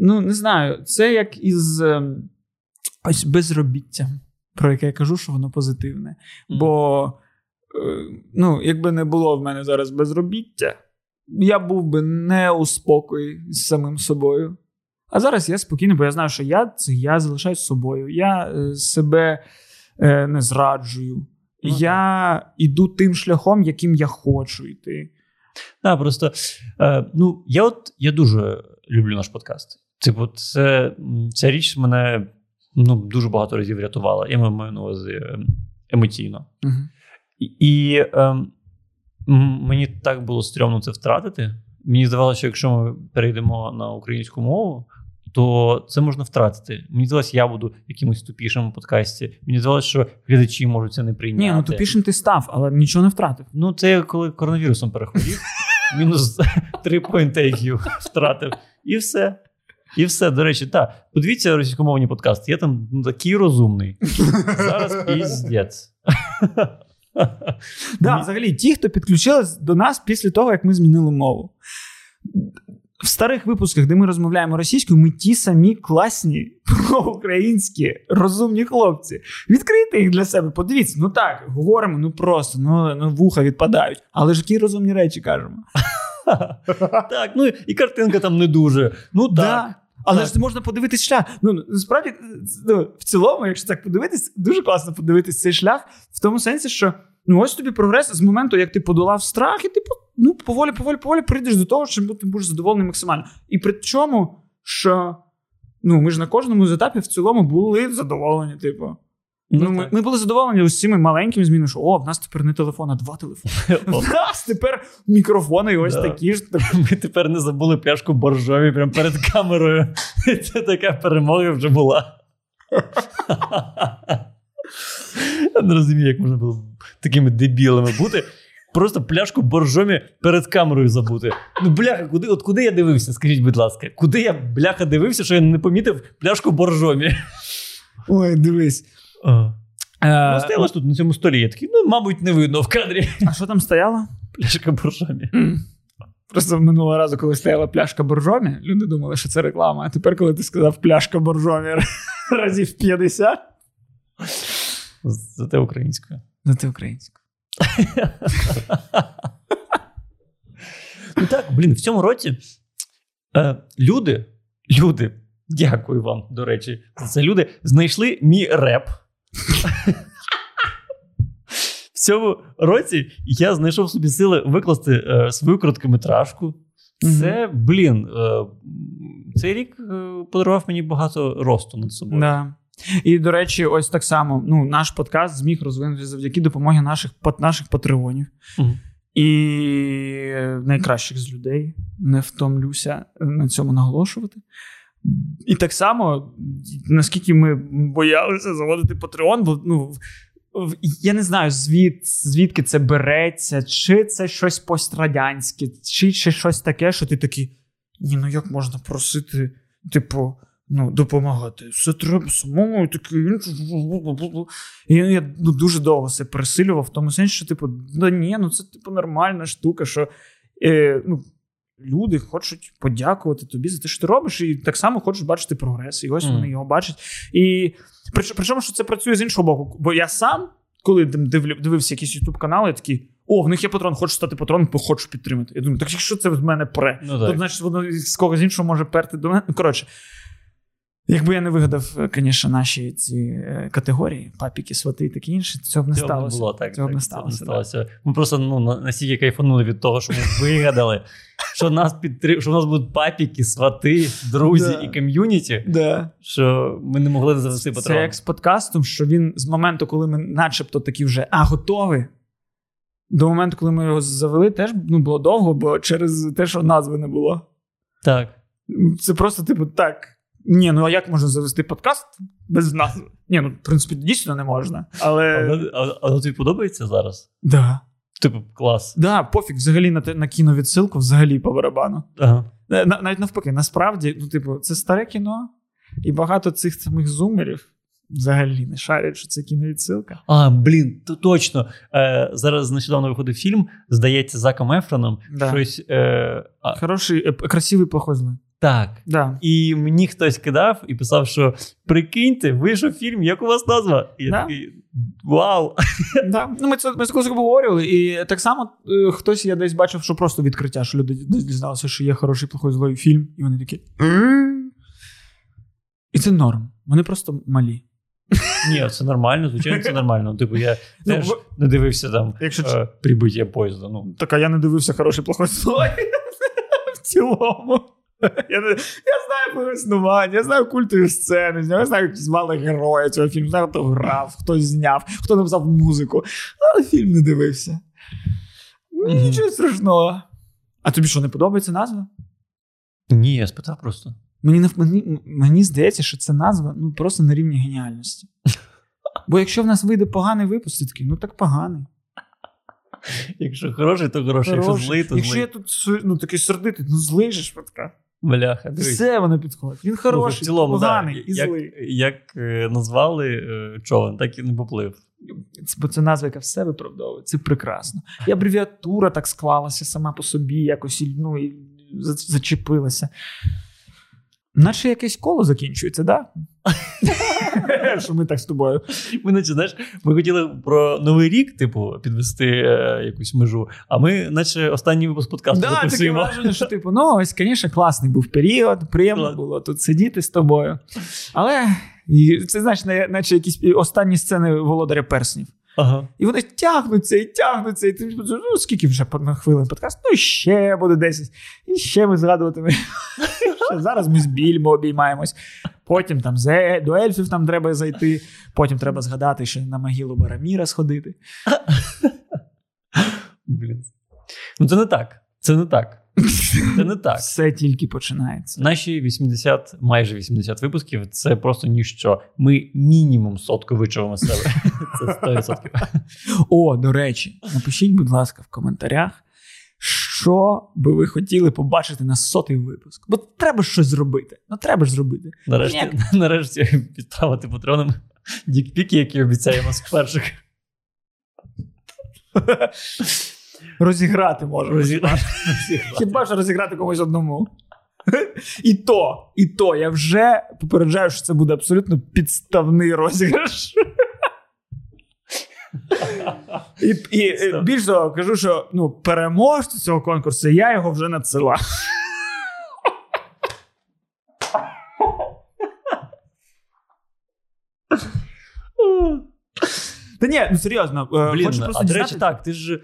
ну, не знаю, це як із ем, ось безробіттям, про яке я кажу, що воно позитивне. Бо, е, ну, якби не було в мене зараз безробіття, я був би не у спокої з самим собою. А зараз я спокійний, бо я знаю, що я це я залишаюсь собою. Я е, себе е, не зраджую. Ну, я іду тим шляхом, яким я хочу йти. Так, просто е, ну, я от я дуже люблю наш подкаст. Типу, це, ця річ мене ну, дуже багато разів врятувала. Я маю на увазі е, емоційно. Угу. І, ем, мені так було стрьомно це втратити. Мені здавалося, що якщо ми перейдемо на українську мову, то це можна втратити. Мені здалося, я буду якимось тупішим у подкасті. Мені здалося, що глядачі можуть це не прийняти. Ні, ну тупішим ти став, але нічого не втратив. Ну, це я коли коронавірусом перехворів. [laughs] Мінус [laughs] три поінтейків втратив. І все. І все. До речі, так. Подивіться російськомовні подкасти. Я там ну, такий розумний. Зараз [laughs] піздець. [laughs] Да, взагалі, ті, хто підключились до нас після того, як ми змінили мову. в старих випусках, де ми розмовляємо російською, ми ті самі класні проукраїнські розумні хлопці. Відкрийте їх для себе. Подивіться, ну так, говоримо, ну просто, ну, ну вуха відпадають. Але ж які розумні речі кажемо. [laughs] Так, ну і картинка там не дуже. Ну так. Але ж можна подивитись шлях. Ну насправді, ну, в цілому, якщо так подивитись, дуже класно подивитись цей шлях в тому сенсі, що ну ось тобі прогрес з моменту, як ти подолав страх, і ти ну, поволі, поволі, поволі прийдеш до того, що ти будеш задоволений максимально. І при чому, що ну, ми ж на кожному з етапів в цілому були задоволені, типу. Ну, ми, ми були задоволені ось цими маленькими змінами, що о, в нас тепер не телефон, а два телефони. [laughs] [laughs] В нас тепер мікрофони ось Да. такі ж. [laughs] Ми тепер не забули пляшку боржові прямо перед камерою. Це така перемога вже була. Я не розумію, як можна було такими дебілами бути. Просто пляшку боржомі перед камерою забути. Ну, бляха, куди, от куди я дивився? Скажіть, будь ласка, куди я бляха дивився, що я не помітив пляшку боржомі? Ой, дивись. Вона Е, стояла ж тут на цьому столі. Я такий, ну, мабуть, не видно в кадрі. а що там стояло? Пляшка боржомі. Просто минулого разу, коли стояла пляшка боржомі, люди думали, що це реклама. А тепер, коли ти сказав пляшка боржомі [laughs] разів 50, Зате українською. ну ти українською. [laughs] Ну так, блін, в цьому році е, люди, люди, дякую вам, до речі, за це люди знайшли мій реп. В цьому році я знайшов собі сили викласти е, свою короткометражку. Це, блін, е, цей рік е, подарував мені багато росту над собою. Да. І, до речі, ось так само ну, наш подкаст зміг розвинутися завдяки допомогі наших, наших патреонів. Мгм. І найкращих з людей не втомлюся на цьому наголошувати. І так само, наскільки ми боялися заводити Patreon, бо ну, я не знаю, звід, звідки це береться, чи це щось пострадянське, чи ще щось таке, що ти такий. Ні, ну як можна просити, типу, ну, допомагати? Все треба самому і таке. І я ну, дуже довго це пересилював, в тому сенсі, що, типу, да ні, ну це типу нормальна штука, що е, ну, люди хочуть подякувати тобі за те, що ти робиш, і так само хочуть бачити прогрес. І ось mm. вони його бачать. І прич- причому, що це працює з іншого боку. Бо я сам, коли дивився якісь ютуб канали, я такий. О, в них є патрон, хочу стати патроном, хочу підтримати. Я думаю, так якщо це в мене пре, Ну, то значить воно з когось іншого може перти до мене. Ну, коротше, якби я не вигадав, звісно, наші ці е, категорії, папіки, свати і таке інше, цього б не Цього сталося. не було так. Цього б так, не цього б сталося. Ми просто ну, настільки кайфанули від того, що ми вигадали, [laughs] що нас підтрим... що в нас будуть папіки, свати, друзі Да. і ком'юніті, Да. що ми не могли завести Це як з подкастом, що він з моменту, коли ми начебто такі вже а, готові. До моменту, коли ми його завели, теж ну, було довго, бо через те, що назви не було. Так. Це просто, типу, так. Ні, ну а як можна завести подкаст без назви? Ні, ну, в принципі, дійсно не можна. Але. А, а, а тобі подобається зараз? Да. Типу, клас. Да, пофіг, взагалі на, на кіновідсилку, взагалі по барабану. Ага. Е, на- Навіть навпаки, насправді, ну, типу, це старе кіно, і багато цих самих зумерів взагалі не шарять, що це кіновідсилка. А, блін, то точно. Е, зараз нещодавно виходив фільм, здається, Заком Ефроном. Да. Щось. Е, а, Хороший, е, красивий, плохой злий. Так. Да. І мені хтось кидав і писав, що прикиньте, вийшов фільм, як у вас назва? І я Да? такий вау! [laughs] Да. Ну, ми це ми колись обговорювали, і так само е, хтось я десь бачив, що просто відкриття, що люди десь дізналися, що є хороший, плохой злий фільм, і вони такі. І це норм. Вони просто малі. Ні, це нормально, звичайно, це нормально. Типу, я [laughs] Ну, теж в- не дивився там Якщо е, прибиття поїзда. Ну, Так, а я не дивився хороший, плохой злой. [laughs] В цілому. Я, не, я знаю про існування, я знаю культові сцени, я знаю, як звали героя цього фільму, знаю, хто грав, хто зняв, хто написав музику. Але фільм не дивився. Ну, Нічого страшного. А тобі що, не подобається назва? ні, я спитав просто. Мені, мені, мені здається, що це назва ну, просто на рівні геніальності. [laughs] Бо якщо в нас вийде поганий випуск, такий, ну так поганий. Якщо хороший, то хороший. Якщо злий, то Якщо я тут ну, такий сердитий, ну злий же швидка. Бляха. Все воно підходить. Він хороший, в цілому, поганий да, і як, злий. як е, назвали е, човен, так і не поплив. Це- Бо це назва, яка все виправдовує. Це прекрасно. І абревіатура так склалася сама по собі, якось ну, і зачепилася. Наче якесь коло закінчується? Да? [laughs] Що ми так з тобою. Ми, наче, знаєш, ми хотіли про новий рік, типу, підвести е, якусь межу, а ми, наче, останній випуск подкасту Да, таке враження, що типу, ну ось, звісно, класний був період, приємно Клас. було тут сидіти з тобою. Але це, знаєш, наче якісь останні сцени володаря перснів. Ага. І вони тягнуться і тягнуться, і ти ну, скільки вже на хвилин подкаст? Ну, ще буде 10. І ще ми згадуватимемо. [laughs] Зараз ми з більмо обіймаємось. Потім там зе- до ельфів там треба зайти. Потім треба згадати, що на могилу Бараміра сходити. [laughs] Блін. Ну, це не так. Це не так. [laughs] Це не так. Все тільки починається. Наші 80, майже 80 випусків це просто ніщо. Ми мінімум сотку вичавимо з себе. [laughs] Це 100%. О, до речі, напишіть, будь ласка, в коментарях, що би ви хотіли побачити на сотий випуск. Бо треба щось зробити. Ну треба ж зробити. Нарешті, [laughs] нарешті підправити патронам дікпіки, які обіцяємо з перших. Розіграти можемо. [laughs] Розіграти. Хіба що розіграти комусь одному. І то, і то, я вже попереджаю, що це буде абсолютно підставний розіграш. І, і, більш того, кажу, що ну, переможцю цього конкурсу я його вже надсилав. [laughs] Та ні, ну серйозно, е, Блін, хочу просто а до речі, так, ти ж.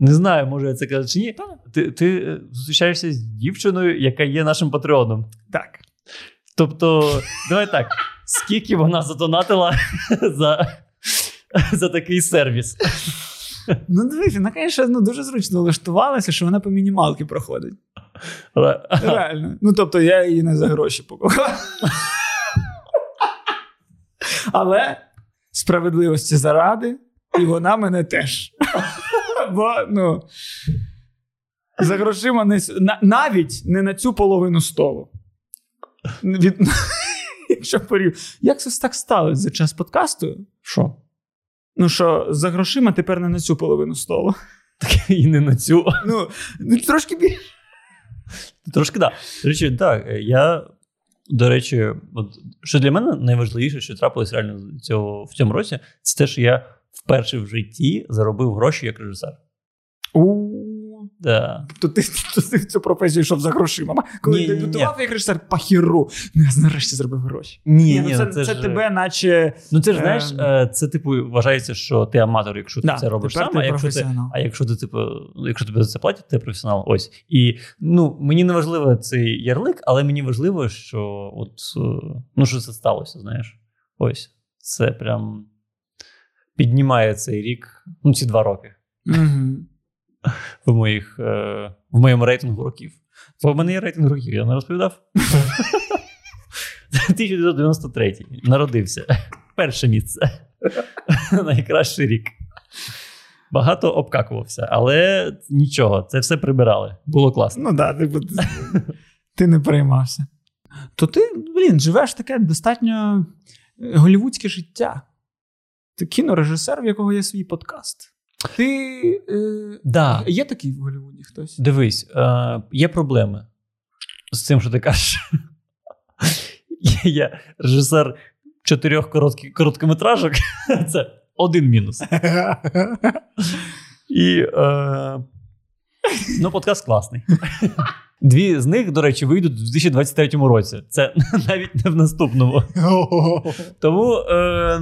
Не знаю, може я це кажу чи ні. Ти, ти е, зустрічаєшся з дівчиною, яка є нашим патреоном. Так. Тобто, давай так, скільки вона задонатила [laughs] за, за такий сервіс? Ну, дивись, вона, звісно, ну, дуже зручно влаштувалася, що вона по мінімалки проходить. Ре- Реально. Ну, тобто, я її не за гроші покупав. Але справедливості заради, і вона мене теж. Бо, ну, за грошима не, навіть не на цю половину столу. Від, [laughs] якщо порів... Як це так сталося за час подкасту? Що? Ну що, за грошима тепер не на цю половину столу. І не на цю. Ну, ну, трошки більше. Трошки так. Да. До речі, так, я, до речі, от, що для мене найважливіше, що трапилось реально цього, в цьому році, це те, що я вперше в житті заробив гроші як режисер. Да. То ти, то ти в цю професію йшов за грошима. Коли Ні, ні, дебютував як режисер по хіру, ну я нарешті зробив гроші. Ні, ну, ні, це, ну, це, ж- тебе, наче. Ну, це ж Ем. знаєш, е, це типу вважається, що ти аматор, якщо ти це робиш сам, ти а якщо ти, а якщо ти, типу, ну, якщо тобі за це платять, ти професіонал. Ось. І ну, мені не важливо цей ярлик, але мені важливо, що от е, ну, що це сталося, знаєш. Ось. Це прям піднімає цей рік, ну, ці два роки [laughs] в моїх е, в моєму рейтингу років. Бо в мене є рейтинг років, я не розповідав. [laughs] 1993 народився. Перше місце. [laughs] Найкращий рік. Багато обкакувався, але нічого, це все прибирали. Було класно. Ну так, да, ти, ти не переймався. То ти, блін, живеш таке достатньо голівудське життя. Ти кінорежисер, в якого є свій подкаст. Ти. Е, Да. Є такий в Голлівуді хтось? Дивись, е, є проблеми з цим, що ти кажеш. [laughs] Я- режисер чотирьох короткі, короткометражок. [laughs] Це один мінус. І е, ну, подкаст класний. [laughs] Дві з них, до речі, вийдуть у 2023 році. Це навіть не в наступному. Тому е,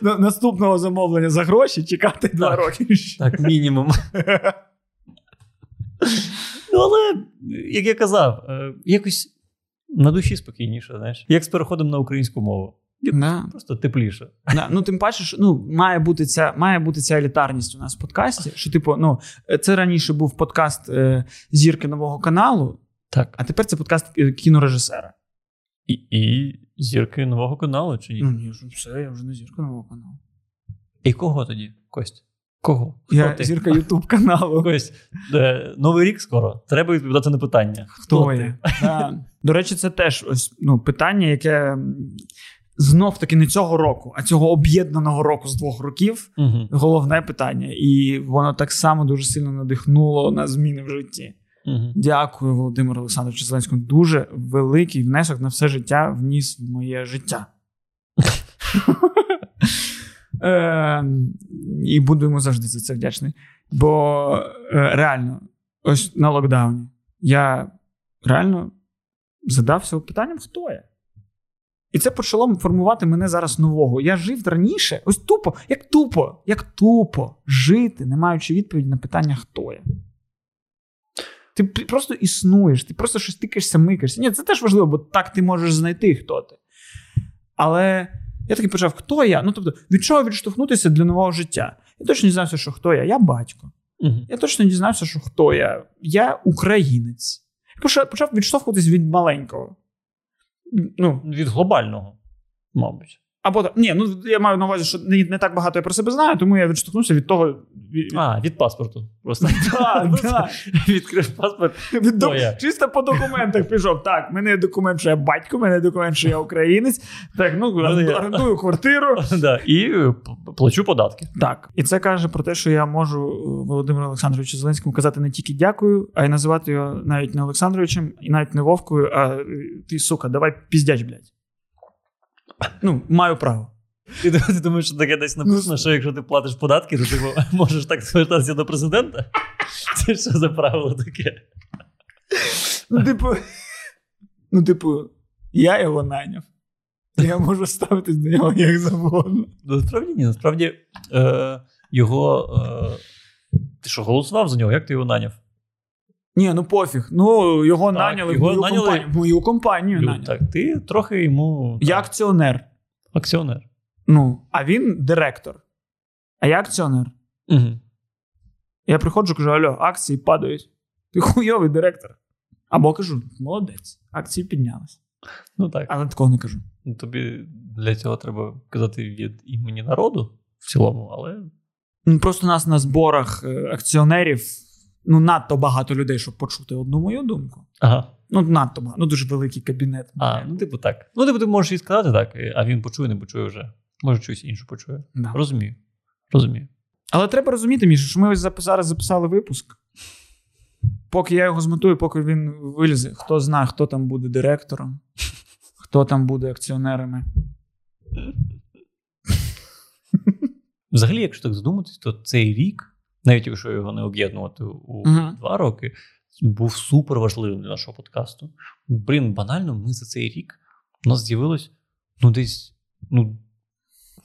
Наступного замовлення за гроші чекати два роки. так, мінімум. Ну, але, як я казав, е, якось на душі спокійніше, знаєш. Як з переходом на українську мову. Да. Просто тепліше. Да, ну тим паче, що ну має бути ця має бути ця елітарність у нас в подкасті. Що, типу, ну це раніше був подкаст е, зірки нового каналу, Так. а тепер це подкаст е, кінорежисера. І, і зірки нового каналу, чи ні? Ну ні, все, я вже не зірка нового каналу. І кого тоді, Кость? Кого? Хто Я ти? зірка [laughs] Ютуб каналу. Кость, е, новий рік скоро. Треба відповідати на питання. Хто ти? я? Да. [laughs] До речі, це теж ось ну питання, яке знов таки не цього року, а цього об'єднаного року з двох років Угу. головне питання. І воно так само дуже сильно надихнуло на зміни в житті. Угу. Дякую, Володимиру Олександровичу Зеленському. Дуже великий внесок на все життя вніс в моє життя. [laughs] Е, І буду йому завжди за це вдячний. Бо е, реально, ось на локдауні я реально задався питанням, хто я. І це почало формувати мене зараз нового. Я жив раніше, ось тупо, як тупо, як тупо жити, не маючи відповіді на питання, хто я. Ти просто існуєш, ти просто щось тикаєшся, микаєшся. Ні, це теж важливо, бо так ти можеш знайти, хто ти. Але я таки почав, хто я? Ну, тобто, від чого відштовхнутися для нового життя? Я точно дізнався, що хто я? Я батько. Угу. Я точно дізнався, що хто я. Я українець. Я почав- почав відштовхуватись від маленького. Ну, Від глобального, мабуть. Або. Ні, ну я маю на увазі, що не, не так багато я про себе знаю, тому я відштовхнувся від того. Від, А, від паспорту. Просто [laughs] [laughs] відкрив паспорт. Чисто по документах пішов. Так, в мене документ, що я батько, в мене документ, що я українець. Так, ну мене орендую квартиру. [laughs] І е, плачу податки. Так, і це каже про те, що я можу е, Володимиру Олександровичу Зеленському казати не тільки дякую, а й називати його навіть не Олександровичем, і навіть не Вовкою, а е, ти, сука, давай піздяч, блядь. Ну, маю право. Ти, ти думаєш, що таке десь написано, що якщо ти платиш податки, то ти [laughs] можеш так звертатися до президента? [laughs] Це що за правило таке? Ну, типу, ну, типу, я його найняв. Я можу ставитись до нього як завгодно. Насправді ні, насправді е, його. Е, ти що, голосував за нього? Як ти його наняв? Ні, ну пофіг. Ну, його Так, наняли його в мою наняли- компанію. Мою компанію Лю- наняли. Так, ти трохи йому Я так, акціонер. акціонер. Ну, а він директор. А я акціонер. Угу. Я приходжу, кажу: алло, акції падають. Ти хуйовий директор. Або кажу, молодець, акції піднялись. Ну так. Але такого не кажу. Ну, Тобі для цього треба казати від імені народу в цілому, але Ну, Просто нас на зборах е, акціонерів ну, надто багато людей, щоб почути одну мою думку. ага. Ну, надто багато. Ну, дуже великий кабінет. А, ну, типу, так. Ну, типу, ти можеш і сказати так, а він почує, не почує вже. Може, щось інше почує. Да. Розумію. Розумію. Але треба розуміти, Міша, що ми ось зараз записали випуск. Поки я його змонтую, поки він вилізе, хто знає, хто там буде директором, хто там буде акціонерами. Взагалі, якщо так задуматись, то цей рік, навіть якщо його не об'єднувати у Мгм. два роки, був супер важливим для нашого подкасту. Блін, банально, ми за цей рік у нас з'явилось ну, десь, ну,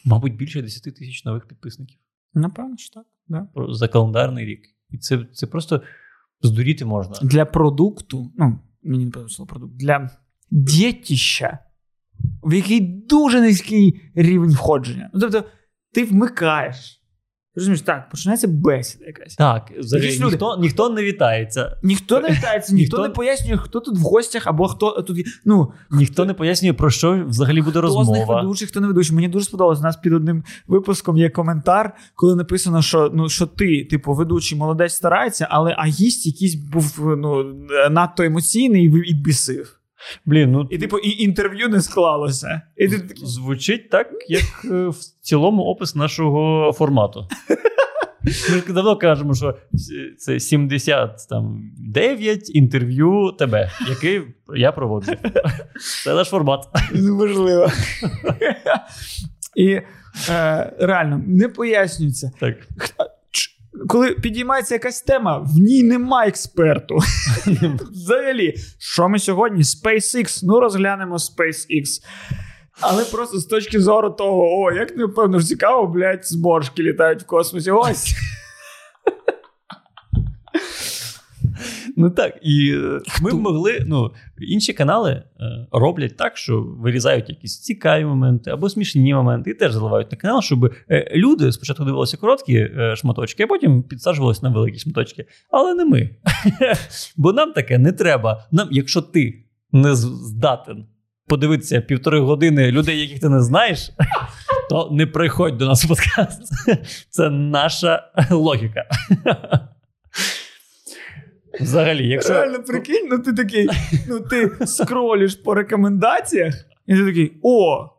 мабуть, більше 10 тисяч нових підписників Напевно, що так. Да. За календарний рік. І це, це просто здуріти можна. Для продукту, ну, мені не подобається слово продукт, для дітища, в який дуже низький рівень входження. Ну, тобто, ти вмикаєш. Розумієш, так, починається бесіда якась. Так, взагалі, люди- ніхто, ніхто не вітається. Ніхто не вітається, ніхто, Ніхто- не пояснює, хто тут в гостях, або хто тут. Ну, Ніхто не пояснює, про що взагалі буде хто з них розмова. ведучий, хто не ведучий. Мені дуже сподобалось. У нас під одним випуском є коментар, коли написано, що ну що ти, типу, ведучий молодець старається, але а гість якийсь був ну, надто емоційний і бісив. Блін, ну І, типу, і інтерв'ю не склалося. І ти звучить так, як е, в цілому опис нашого формату. Ми ж давно кажемо, що це 79 інтерв'ю тебе, який я проводжу. Це наш формат. неможливо. І е, реально не пояснюється. Так. Коли підіймається якась тема, в ній нема експерту. [laughs] Взагалі, що ми сьогодні? SpaceX, ну розглянемо SpaceX. Але просто з точки зору того, о, як не ж цікаво, блядь, зборшки літають в космосі. Ось. [laughs] Ну так, і е, ми б могли. Ну, інші канали е, роблять так, що вирізають якісь цікаві моменти або смішні моменти, і теж заливають на канал, щоб е, люди спочатку дивилися короткі шматочки, а потім підсаджувалися на великі шматочки. Але не ми. [laughs] Бо нам таке не треба. Нам, якщо ти не здатен подивитися півтори години людей, яких ти не знаєш, [laughs] то не приходь до нас в подкаст. [laughs] Це наша логіка. Взагалі, якщо Реально прикинь, ну ти такий, ну ти скролиш по рекомендаціях, і ти такий: о,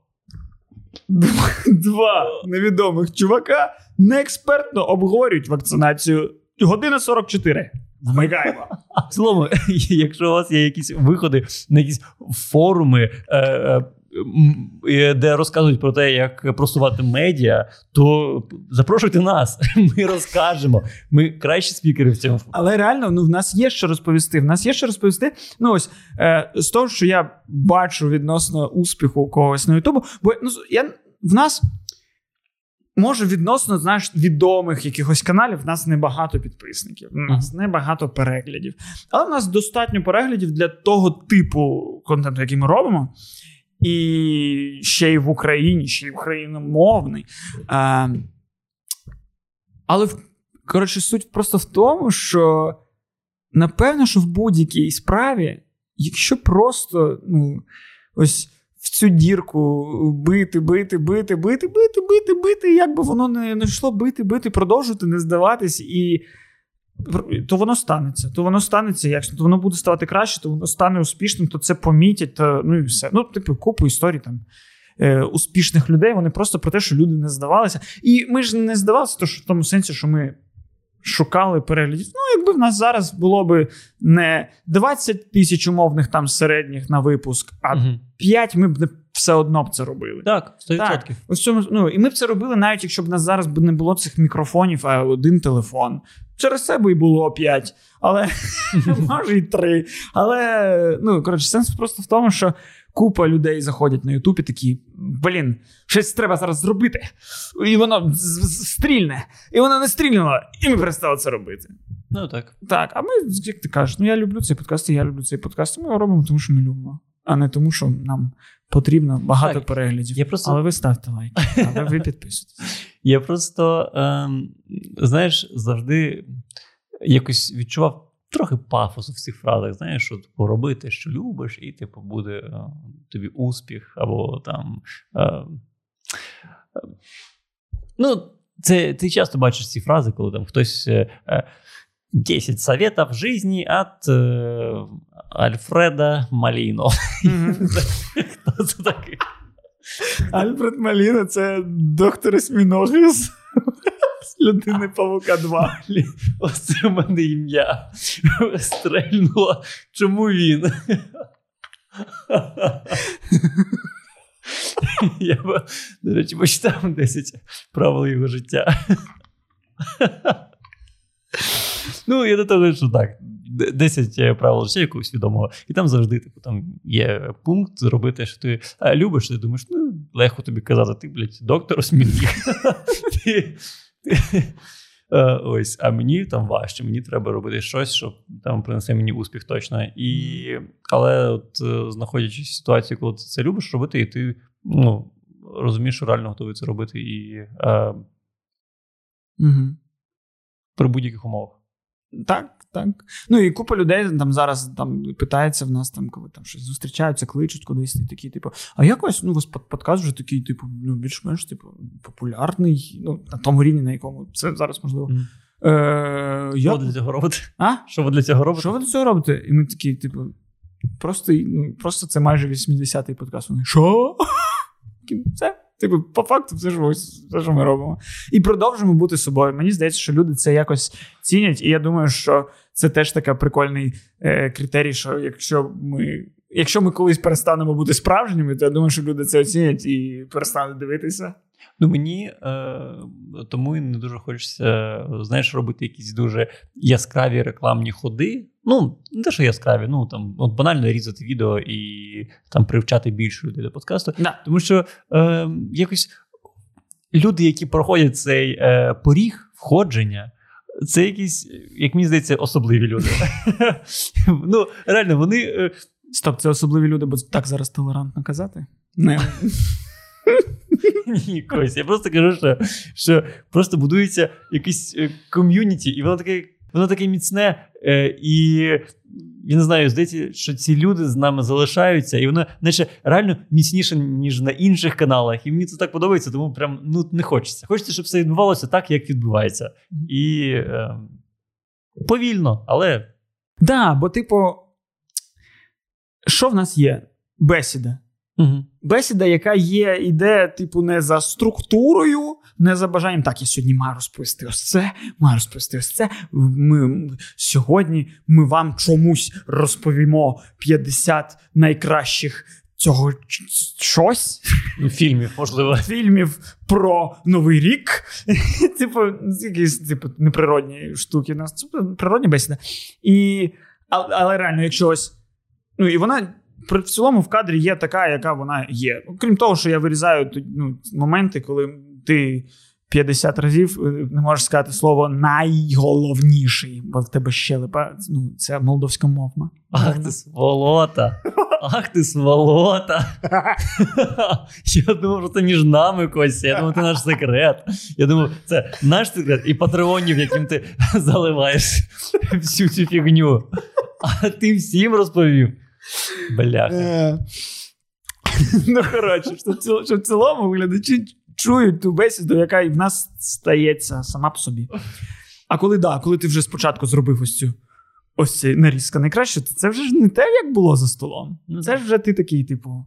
Два невідомих чувака неекспертно обговорюють вакцинацію. Година 44. Вмикаємо. В цілому, [laughs] якщо у вас є якісь виходи на якісь форуми, е, е, е, де розказують про те, як просувати медіа, то запрошуйте нас. [laughs] Ми розкажемо. Ми кращі спікери в цьому. Але реально, ну в нас є що розповісти. В нас є що розповісти. Ну ось е, з того, що я бачу відносно успіху когось на Ютубу, бо ну я в нас. Може, відносно знаєш, відомих якихось каналів, в нас небагато підписників, в нас небагато переглядів. Але в нас достатньо переглядів для того типу контенту, який ми робимо. І ще й в Україні, ще й україномовний. Але коротше, суть просто в тому, що напевно, що в будь-якій справі, якщо просто ну, ось в цю дірку бити, бити, бити, бити, бити, бити, бити, як би воно не йшло бити, бити, продовжувати, не здаватись, і то воно станеться. То воно станеться якщо то воно буде ставати краще, то воно стане успішним, то це помітять, то, ну і все. Ну, типу, купу історій там. е, Успішних людей, вони просто про те, що люди не здавалися. І ми ж не здавалися, то що в тому сенсі, що ми шукали переглядів. Ну, якби в нас зараз було би не 20 тисяч умовних там середніх на випуск, а Мгм. 5 ми б не все одно б це робили. Так, 100%. Так. Ось цьому, ну, і ми б це робили, навіть якщо б в нас зараз б не було цих мікрофонів, а один телефон. Через це би і було 5, але [laughs] може і 3. Але ну, коротше, сенс просто в тому, що купа людей заходять на Ютуб і такі: блін, щось треба зараз зробити. І воно стрільне, і воно не стрільнуло, і ми перестали це робити. Ну так. Так, а ми, як ти кажеш, ну я люблю цей подкаст, і я люблю цей подкаст. Ми його робимо, тому що ми любимо, а не тому, що нам потрібно багато Так, переглядів. я просто- Але ви ставте лайк, але ви [laughs] підписуйтесь. Я просто, ем, знаєш, завжди якось відчував трохи пафосу в цих фразах. Знаєш, що типу, роби те, що любиш, і типу буде е, тобі успіх, або там. Е, е, ну, це ти часто бачиш ці фрази, коли там хтось. Е, е, 10 советов жизни от е, Альфреда Маліно. [laughs] Хто це такий? Альфред Маліна це доктор з людини Павука 2. Блін, Оце в мене ім'я. Стрельнуло. Чому він? Я, до речі, почитав 10 правил його життя. Ну, я до того, що так. 10 правил життя якогось відомого. І там завжди, типу, там є пункт зробити, що ти любиш, ти думаєш, ну, легко тобі казати, ти, блядь, доктор осьмінник. [laughs] Е, Ось, а мені там важче, мені треба робити щось, що там принесе мені успіх точно. І, але от е, знаходячись в ситуації, коли ти це любиш робити, і ти ну, розумієш, що реально готовий це робити і е, Угу. при будь-яких умовах. Так, так. Ну і купа людей там зараз там питається в нас, там, коли там щось зустрічаються, кличуть кудись, і такі, типу, а якось ну, у вас под- подкаст вже такий, типу, ну, більш-менш типу, популярний, ну, на тому рівні, на якому це зараз можливо. Мгм. Е, Що я... ви для цього робите? А? Що ви для цього робите? Що ви до цього робите? І ми такі, типу, просто, ну, просто це майже 80-й подкаст. Вони, що? [laughs] Це, типу, по факту, все ж ось, все, що ми робимо. І продовжимо бути собою. Мені здається, що люди це якось цінять, і я думаю, що це теж така прикольний е, критерій, що якщо ми. Якщо ми колись перестанемо бути справжніми, то я думаю, що люди це оцінять і перестануть дивитися. Ну мені е, тому і не дуже хочеться, знаєш, робити якісь дуже яскраві рекламні ходи. Ну, не те, що яскраві, ну там от банально різати відео і там привчати більше людей до подкасту. Да. Тому що е, якось люди, які проходять цей е, поріг входження, це якісь, як мені здається, особливі люди. [laughs] ну, реально, вони. е, Стоп, це особливі люди, бо так зараз толерантно казати. Не. [laughs] Ні, Кось, я просто кажу, що, що просто будується якийсь е, ком'юніті, і воно таке, воно таке міцне, е, і я не знаю, здається, що ці люди з нами залишаються, і воно наче реально міцніше, ніж на інших каналах. І мені це так подобається, тому прям ну, не хочеться. Хочеться, щоб все відбувалося так, як відбувається. І е, повільно, але Да, бо, типу, що в нас є? Бесіда. Угу. Бесіда, яка є, іде, типу, не за структурою, не за бажанням. Так, я сьогодні маю розповісти ось це, маю розповісти ось це. Ми, сьогодні ми вам чомусь розповімо 50 найкращих цього щось Фільмів, можливо. фільмів про Новий рік. [laughs] Типу, якісь типу, неприродні штуки. Нас це природні бесіда. І, але, але реально, якщо ось. Ну, і вона при- в цілому в кадрі є така, яка вона є. Крім того, що я вирізаю ну, моменти, коли ти 50 разів е, не можеш сказати слово найголовніший, бо в тебе щелепа. Ну, це молдовська мова. Ах ти сволота! Ах ти сволота! Я думав, що це між нами Костя. Я думав, це наш секрет. Я думав, це наш секрет і патреонів, яким ти заливаєш всю цю фігню. А ти всім розповів. Бляха. Е. [laughs] Ну, коротше, що в цілому, глядачі чують ту бесіду, яка і в нас стається сама по собі. А коли да, коли ти вже спочатку зробив ось цю ось цю нарізка найкраще, то це вже ж не те, як було за столом. Ну, Це ж вже ти такий, типу.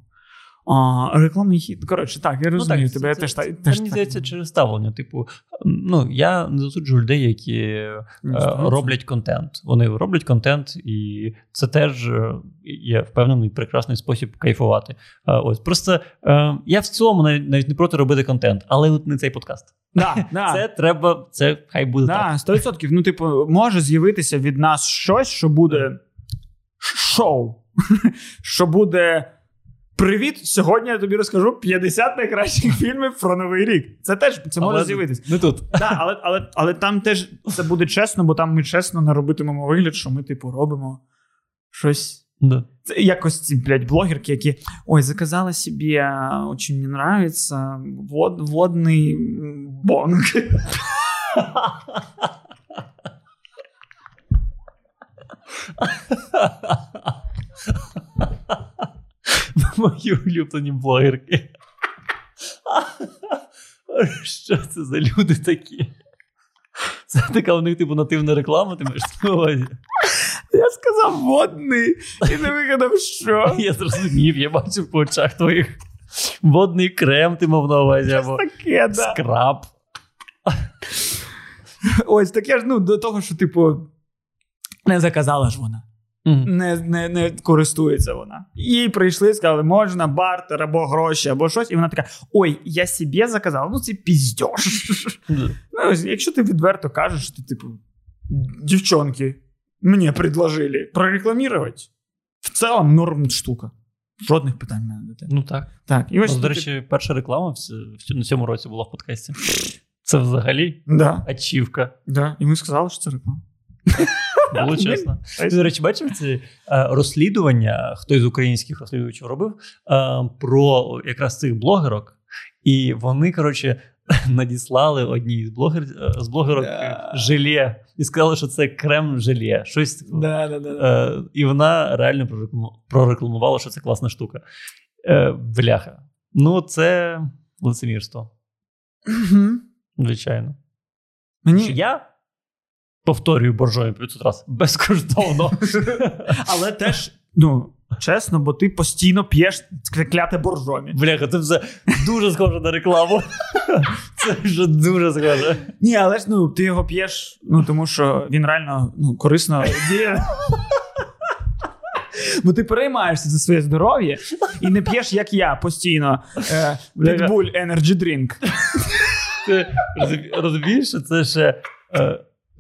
А, рекламний хід. Коротше, так, я розумію тебе. Я це, теж це, так. це, теж мені так здається через ставлення. Типу, ну я не засуджую людей, які е, Ну, роблять контент. Вони роблять контент, і це теж е, є впевнений прекрасний спосіб кайфувати. Е, Ось просто е, я в цілому навіть, навіть не проти робити контент, але от не цей подкаст. Да, [laughs] да. Це треба, це хай буде так. Да, 100%. Ну, типу, може з'явитися від нас щось, що буде шоу. [laughs] Що буде. Привіт! Сьогодні я тобі розкажу 50 найкращих фільмів про новий рік. Це теж це може Але з'явитися. Не тут. Да, але, але, але там теж це буде чесно, бо там ми чесно не робитимемо вигляд, що ми, типу, робимо щось. Да. Це якось ці, блядь, блогерки, які ой, заказала собі, а, очень мне нравится вод, водний бонг. [laughs] [laughs] Мої улюблені блогерки. [laughs] Що це за люди такі? Це така у них, типу, нативна реклама, ти маєш на увазі. Я сказав водний і не вигадав, що. [laughs] Я зрозумів, я бачив по очах твоїх. Водний крем ти мав на увазі, або Таке, да. скраб. Ось таке ж, ну, до того, що, типу, не заказала ж вона. Мгм. Не, не, не користується вона. Їй прийшли, сказали, можна бартер або гроші, або щось. І вона така: ой, я собі заказала, ну це. Да. Ну, якщо ти відверто кажеш, що ти, типу, дівчонки, мені предложили прорекламувати, в цілому норм штука. Жодних питань мене до тебе. Ну так. Так, і ось Ну, до речі, перша реклама в в на цьому році була в подкасті. Це взагалі Да, ачівка. да. І ми сказали, що це реклама. Було чесно. До речі, бачив ці е, розслідування, хто із українських розслідувачів робив е, про якраз цих блогерок, і вони, коротше, [laughs] надіслали одній з блогер з блогерок Да. желе і сказали, що це крем желе. Щось таке. Да, да, да. Е, і вона реально прорекламувала, що це класна штука. Е, бляха. Ну, це лицемірство, звичайно. Мені... Що я повторюю боржові 500 раз безкоштовно. [laughs] Але теж, ну, чесно, бо ти постійно п'єш кляте боржомі. Бляха, це все дуже схоже на рекламу. Це вже дуже схоже. Ні, але ж ну, ти його п'єш, ну тому що він реально ну, корисно діє. Бо ти переймаєшся за своє здоров'я і не п'єш, як я, постійно. Е, Бляха. Energy Drink. Розумі- розумієш, що це ще, е,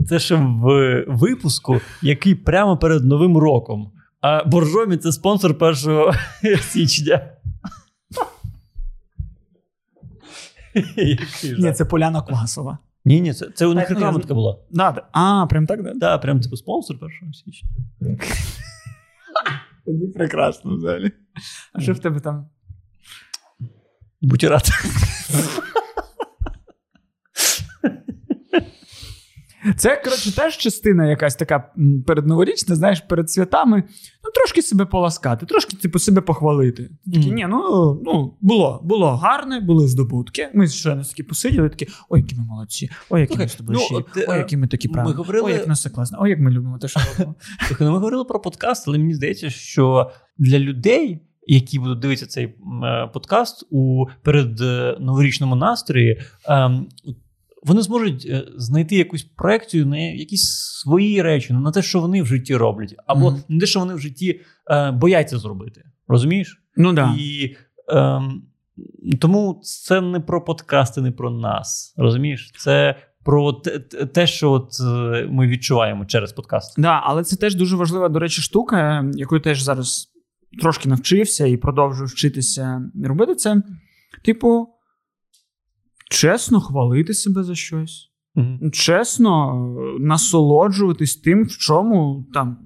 це ще в випуску, який прямо перед Новим роком. А Боржомі це спонсор 1 [laughs] січня. Ні, це Поляна Квасова. Ні, ні, це, це у них реклама така була. Да, да. А, прям так, да? Так, прям типу спонсор 1 січня. [laughs] Тоді прекрасно взагалі. А що в тебе там? Будь [laughs] Це, коротше, теж частина якась така передноворічна, знаєш, перед святами. Ну, трошки себе поласкати, трошки, типу, себе похвалити. Такі, Мгм. ні, ну, ну, було, було гарне, були здобутки. Ми ще не такі посиділи, такі, ой, які ми молодці, ой, які ми з тобою ну, от, ой, е, які ми такі правильні, говорили- ой, як нас все класно, ой, як ми любимо те, що [laughs] робимо. Слухай, ну ми говорили про подкаст, але мені здається, що для людей, які будуть дивитися цей е, подкаст у перед е, новорічному настрої, ем, вони зможуть е, знайти якусь проекцію на якісь свої речі, на те, що вони в житті роблять, або mm-hmm. на те, що вони в житті е, бояться зробити. Розумієш? Ну да. І ем, тому це не про подкасти, не про нас. Розумієш? Це про те, те, що от е, ми відчуваємо через подкаст. Да, але це теж дуже важлива, до речі, штука, яку я теж зараз трошки навчився і продовжую вчитися робити це. Типу, чесно хвалити себе за щось. mm Чесно насолоджуватись тим, в чому там,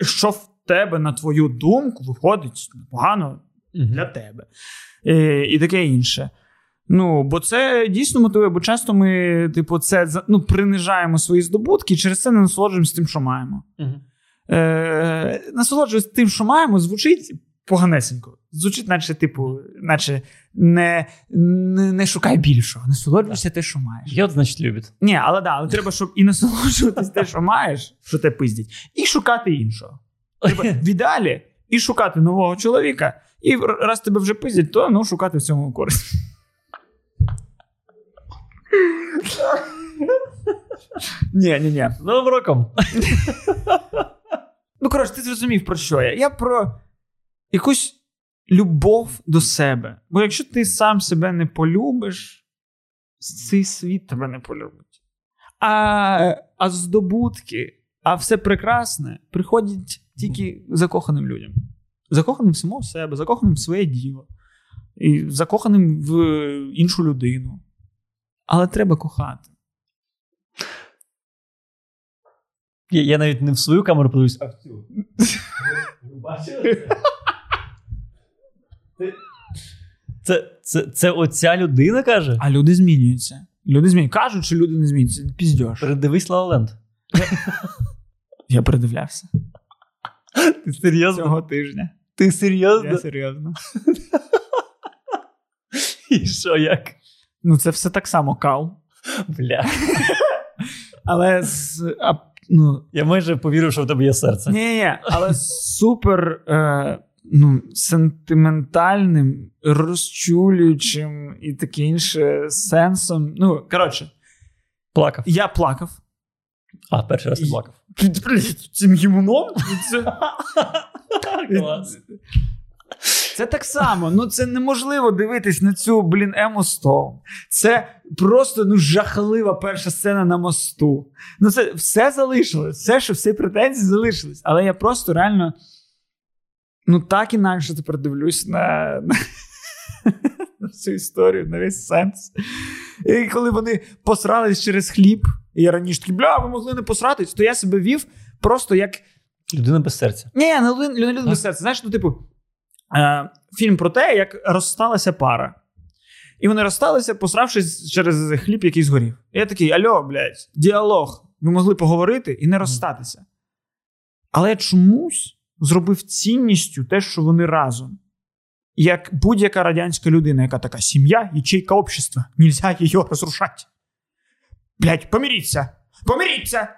що в тебе, на твою думку, виходить непогано mm для тебе. І, і таке інше. Ну, бо це дійсно мотивує, бо часто ми, типу, це ну, принижаємо свої здобутки і через це не насолоджуємося тим, що маємо. Uh-huh. Е, Насолоджуємося тим, що маємо, звучить поганесенько. Звучить, наче, типу, наче не не, не шукай більшого, насолоджуйся те, що маєш. Йод, значить, любить. Ні, але да, але треба, щоб і насолоджуватись те, що маєш, що те пиздять, і шукати іншого. Треба в ідеалі і шукати нового чоловіка, і раз тебе вже пиздять, то ну, шукати в цьому користь. Ні, ні, ні. Новим роком. Ну, коротше, ти зрозумів, про що я. Я про якусь любов до себе. Бо якщо ти сам себе не полюбиш, цей світ тебе не полюбить. А а здобутки, а все прекрасне приходять тільки закоханим людям. Закоханим в самого себе, закоханим в своє діло, і закоханим в іншу людину. Але треба кохати. Я я навіть не в свою камеру подивлюсь, а в цю. [laughs] Ви бачили це? Це це, це оця людина каже? А люди змінюються. Люди змінюються. Кажуть, що люди не змінюються. Піздьош. Передивись Лаоленд. Я передивлявся. Ти серйозно? Цього тижня. Ти серйозно? Я серйозно. І що як? Ну, це все так само кал. Бля. Але з. А, ну... Я майже повірив, що в тебе є серце. Ні, ні, але супер е, ну, сентиментальним, розчулюючим і таке інше сенсом. Ну, коротше, плакав. Я плакав. А, перший раз ти плакав. Цим гімуном? [laughs] Клас. Це так само. Ну це неможливо дивитись на цю, блін, емо Стоун. Це просто ну, жахлива перша сцена на мосту. Ну, це все залишилось. Все, що всі претензії залишились. Але я просто реально. Ну, так інакше тепер дивлюсь на, на, на цю історію, на весь сенс. І коли вони посрались через хліб, і я раніше такий, бля, ви могли не посратись, то я себе вів просто як. Людина без серця. Ні, не людина, людина без серця. Знаєш, ну, типу, е, фільм про те, як розсталася пара. І вони розсталися, посравшись через хліб, який згорів. І я такий: альо, блядь, діалог. Ви могли поговорити і не розстатися. Але чомусь зробив цінністю те, що вони разом. Як будь-яка радянська людина, яка така сім'я, ячейка общества, нельзя її розрушати. Блять, поміріться! Поміріться!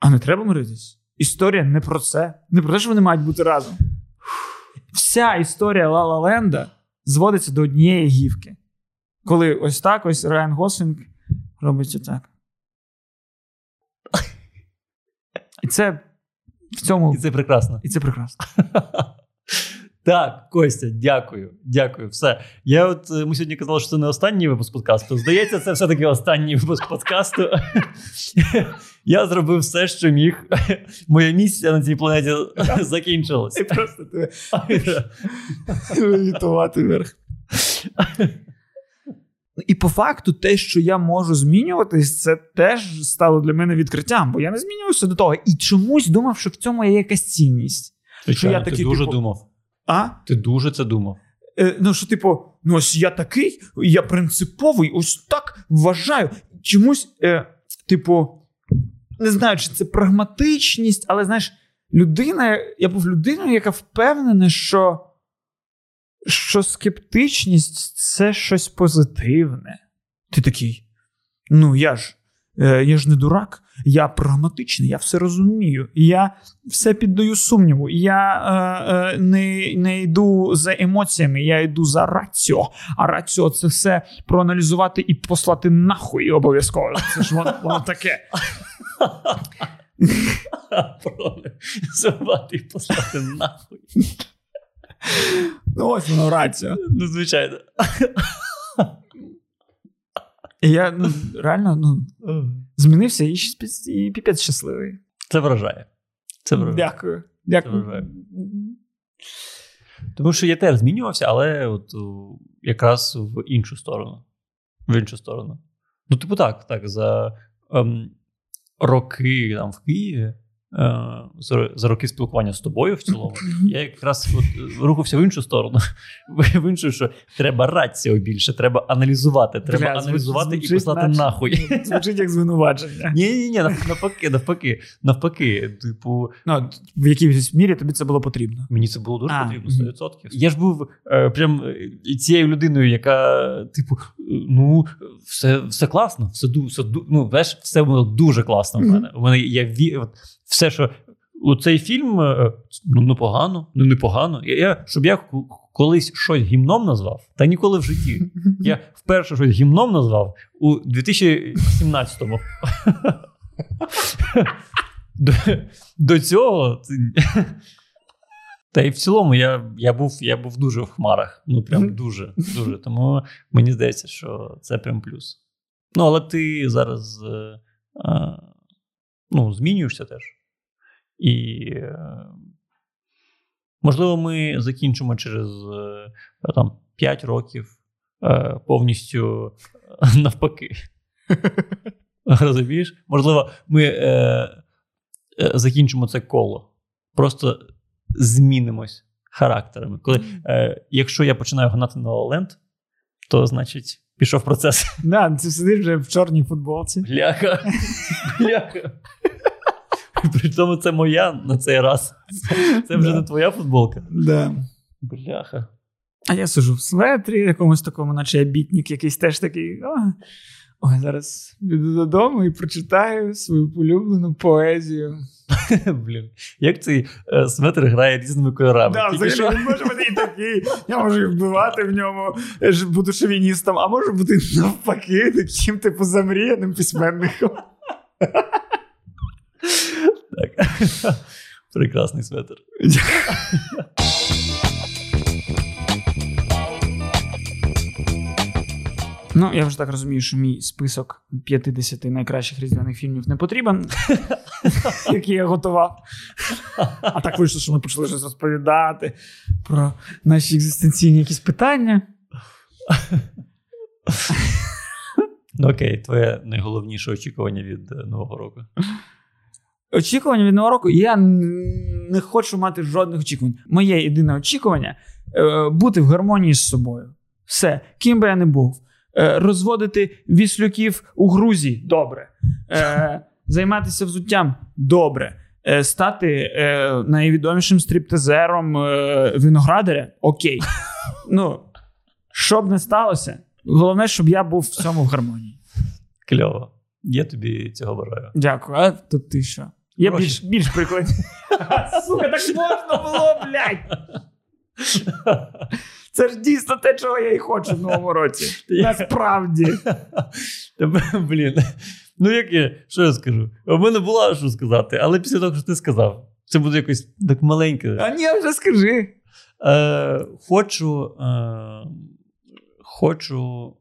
А не треба миритись. Історія не про це. Не про те, що вони мають бути разом вся історія Лала Ленда зводиться до однієї гівки. Коли ось так ось Райан Гослінг робить отак. І це в цьому. І це прекрасно. І це прекрасно. [laughs] Так, Костя, дякую. Дякую. Все. Я от е, Ми сьогодні казали, що це не останній випуск подкасту. Здається, це все-таки останній випуск подкасту. [laughs] Я зробив все, що міг. [laughs] Моя місія на цій планеті закінчилась. І просто вверх. І по факту, те, що я можу змінюватись, це теж стало для мене відкриттям, бо я не змінювався до того. І чомусь думав, що в цьому є якась цінність. Звичайно, що я такий, ти дуже типу, думав. А? Ти дуже це думав. Е, Ну, що, типу, ну ось я такий, я принциповий, ось так вважаю. Чомусь, е, типу, не знаю, чи це прагматичність, але знаєш, людина, я був людиною, яка впевнена, що що скептичність це щось позитивне. Ти такий. Ну, я ж Е, я ж не дурак, я прагматичний, я все розумію. Я все піддаю сумніву. Я е, е, не не йду за емоціями, я йду за раціо. А раціо це все проаналізувати і послати нахуй обов'язково. Це ж воно, воно таке. [laughs] Проаналізувати і послати нахуй. Ну, ось воно раціо. Ну, звичайно. І я ну, реально ну, змінився і, і піпець щасливий. Це вражає. Це вражає. Дякую. Дякую. Це вражає. Тому що я теж змінювався, але от якраз в іншу сторону. В іншу сторону. Ну, типу, так, так, за ем, роки там в Києві за роки спілкування з тобою в цілому, я якраз от рухався в іншу сторону. [laughs] В іншу, що треба раціо більше, треба аналізувати. Треба Бля, аналізувати звучить, і писати наче, нахуй. [laughs] Звучить як звинувачення. Ні, ні, ні, навпаки, навпаки, навпаки. Типу, ну, в якійсь мірі тобі це було потрібно. Мені це було дуже а, потрібно, 100%. Я ж був е, прям цією людиною, яка, типу, ну, все все класно, все все, ну, знаєш, все було дуже класно в мене. У мене я все, що у цей фільм е, ну непогано, ну непогано. Я, я, Щоб я колись щось гімном назвав, та ніколи в житті. [laughs] Я вперше щось гімном назвав у 2017-му. [laughs] До, до цього. Та й в цілому я я, був я був дуже в хмарах. Ну, прям дуже. дуже. Тому мені здається, що це прям плюс. Ну, але ти зараз е, а, ну, змінюєшся теж. І, е, можливо, ми закінчимо через е, там, 5 років е, повністю навпаки. [laughs] Розумієш? Можливо, ми е, закінчимо це коло. Просто змінимось характерами. Коли, е, Якщо я починаю гнати на Ленд, то значить пішов процес. Да, ти сидиш вже в чорній футболці. Бляха. [laughs] Бляха. [laughs] При тому це моя на цей раз. Це вже не твоя футболка. Да. Бляха. А я сижу в светрі, якомусь такому, наче я бітник, якийсь теж такий. О, Ой, зараз піду додому і прочитаю свою улюблену поезію. [laughs] Блін, як цей е, светр грає різними кольорами. Да, взагалі, що... Він може бути і такий. Я можу і вбивати в ньому, буду шовіністом, а можу бути навпаки, таким типу замріяним письменником. Так. [laughs] Прекрасний светр. [laughs] Ну, я вже так розумію, що мій список 50 найкращих різдвяних фільмів не потрібен, [laughs] який я готував. А так вийшло, що ми почали щось розповідати про наші екзистенційні якісь питання. Ну, окей, твоє найголовніше очікування від е, Нового року. Очікування від нового року я не хочу мати жодних очікувань. Моє єдине очікування е, бути в гармонії з собою. Все, ким би я не був. Е, розводити віслюків у Грузії добре. Е, [laughs] займатися взуттям добре. Стати найвідомішим стриптизером виноградаря окей. [laughs] Ну, що б не сталося, головне, щоб я був в цьому в гармонії. Кльово. Я тобі цього бажаю. Дякую. А тут ти що? Є більш більш прикладні. [laughs] Сука, так можна було, блядь. Це ж дійсно те, чого я і хочу в новому році. Насправді. [laughs] Блін. Ну, як я, що я скажу? У мене було що сказати, але після того, що ти сказав, це буде якось так маленьке. А ні, вже скажи. Е, Хочу. Е, Хочу.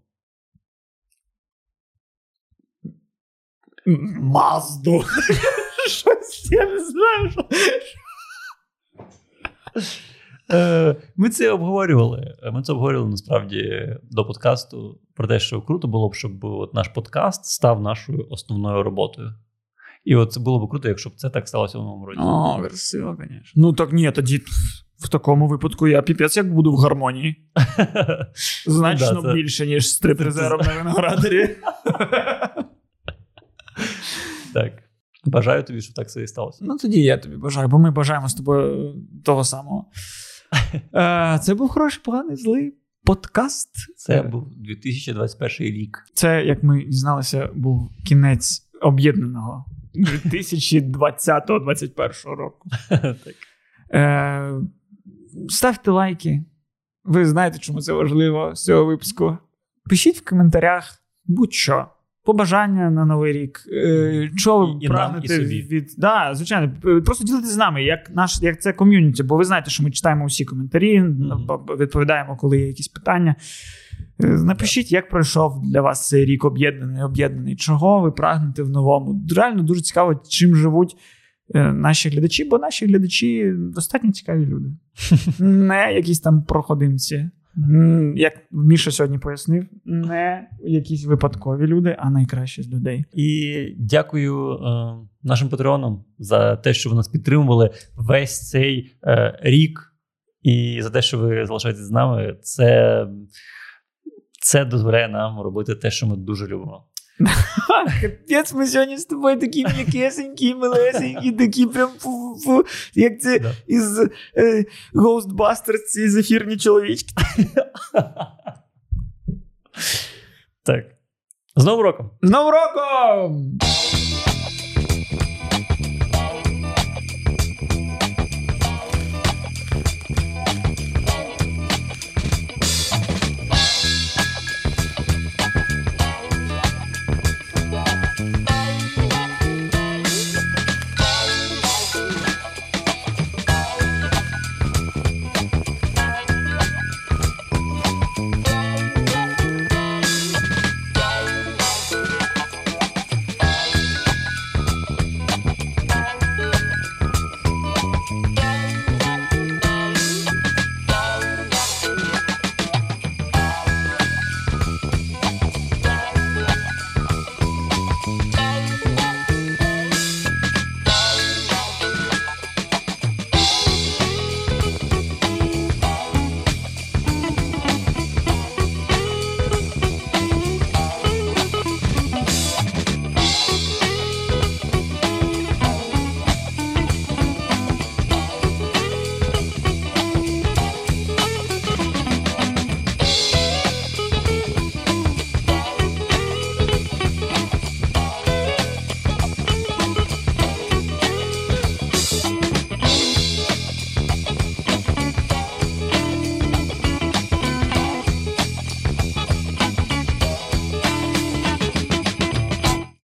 Мазду. Щось я не знаю. що... Е, ми це обговорювали. Ми це обговорювали насправді до подкасту про те, що круто було б, щоб от наш подкаст став нашою основною роботою. І от це було б круто, якщо б це так сталося в новому році. О, красиво, звісно. Ну так ні, тоді в такому випадку я піпець як буду в гармонії. [laughs] Значно да, більше, ніж стрип-резерв на [laughs] виноградарі. Так. Бажаю тобі, щоб так все і сталося. Ну тоді я тобі бажаю, бо ми бажаємо з тобою того самого. [laughs] Е, це був хороший, поганий, злий подкаст. Це був 2021 рік. Це, як ми дізналися, був кінець об'єднаного 2020-2021 року. [laughs] так. Е, ставте лайки. Ви знаєте, чому це важливо з цього випуску. Пишіть в коментарях будь-що. Побажання на новий рік. Е, що ви І- і нам, прагнете і собі. від. Да, звичайно, просто ділитися з нами, як наш, як це ком'юніті, бо ви знаєте, що ми читаємо усі коментарі, б- відповідаємо, коли є якісь питання. Е, Напишіть, як пройшов для вас цей рік об'єднаний, об'єднаний, чого ви прагнете в новому. Реально дуже цікаво, чим живуть е, наші глядачі, бо наші глядачі достатньо цікаві люди. [laughs] Не якісь там проходимці. Як Міша сьогодні пояснив, не якісь випадкові люди, а найкращі з людей. І дякую е, нашим патреонам за те, що ви нас підтримували весь цей е, рік, і за те, що ви залишаєтесь з нами. Це, це дозволяє нам робити те, що ми дуже любимо. Капець, ми сьогодні з тобою такі м'якесенькі, милесенькі, такі прям фу-фу, як це Да. із е, Ghostbusters, ці зефірні чоловічки. Так. З Новим роком! З Новим роком!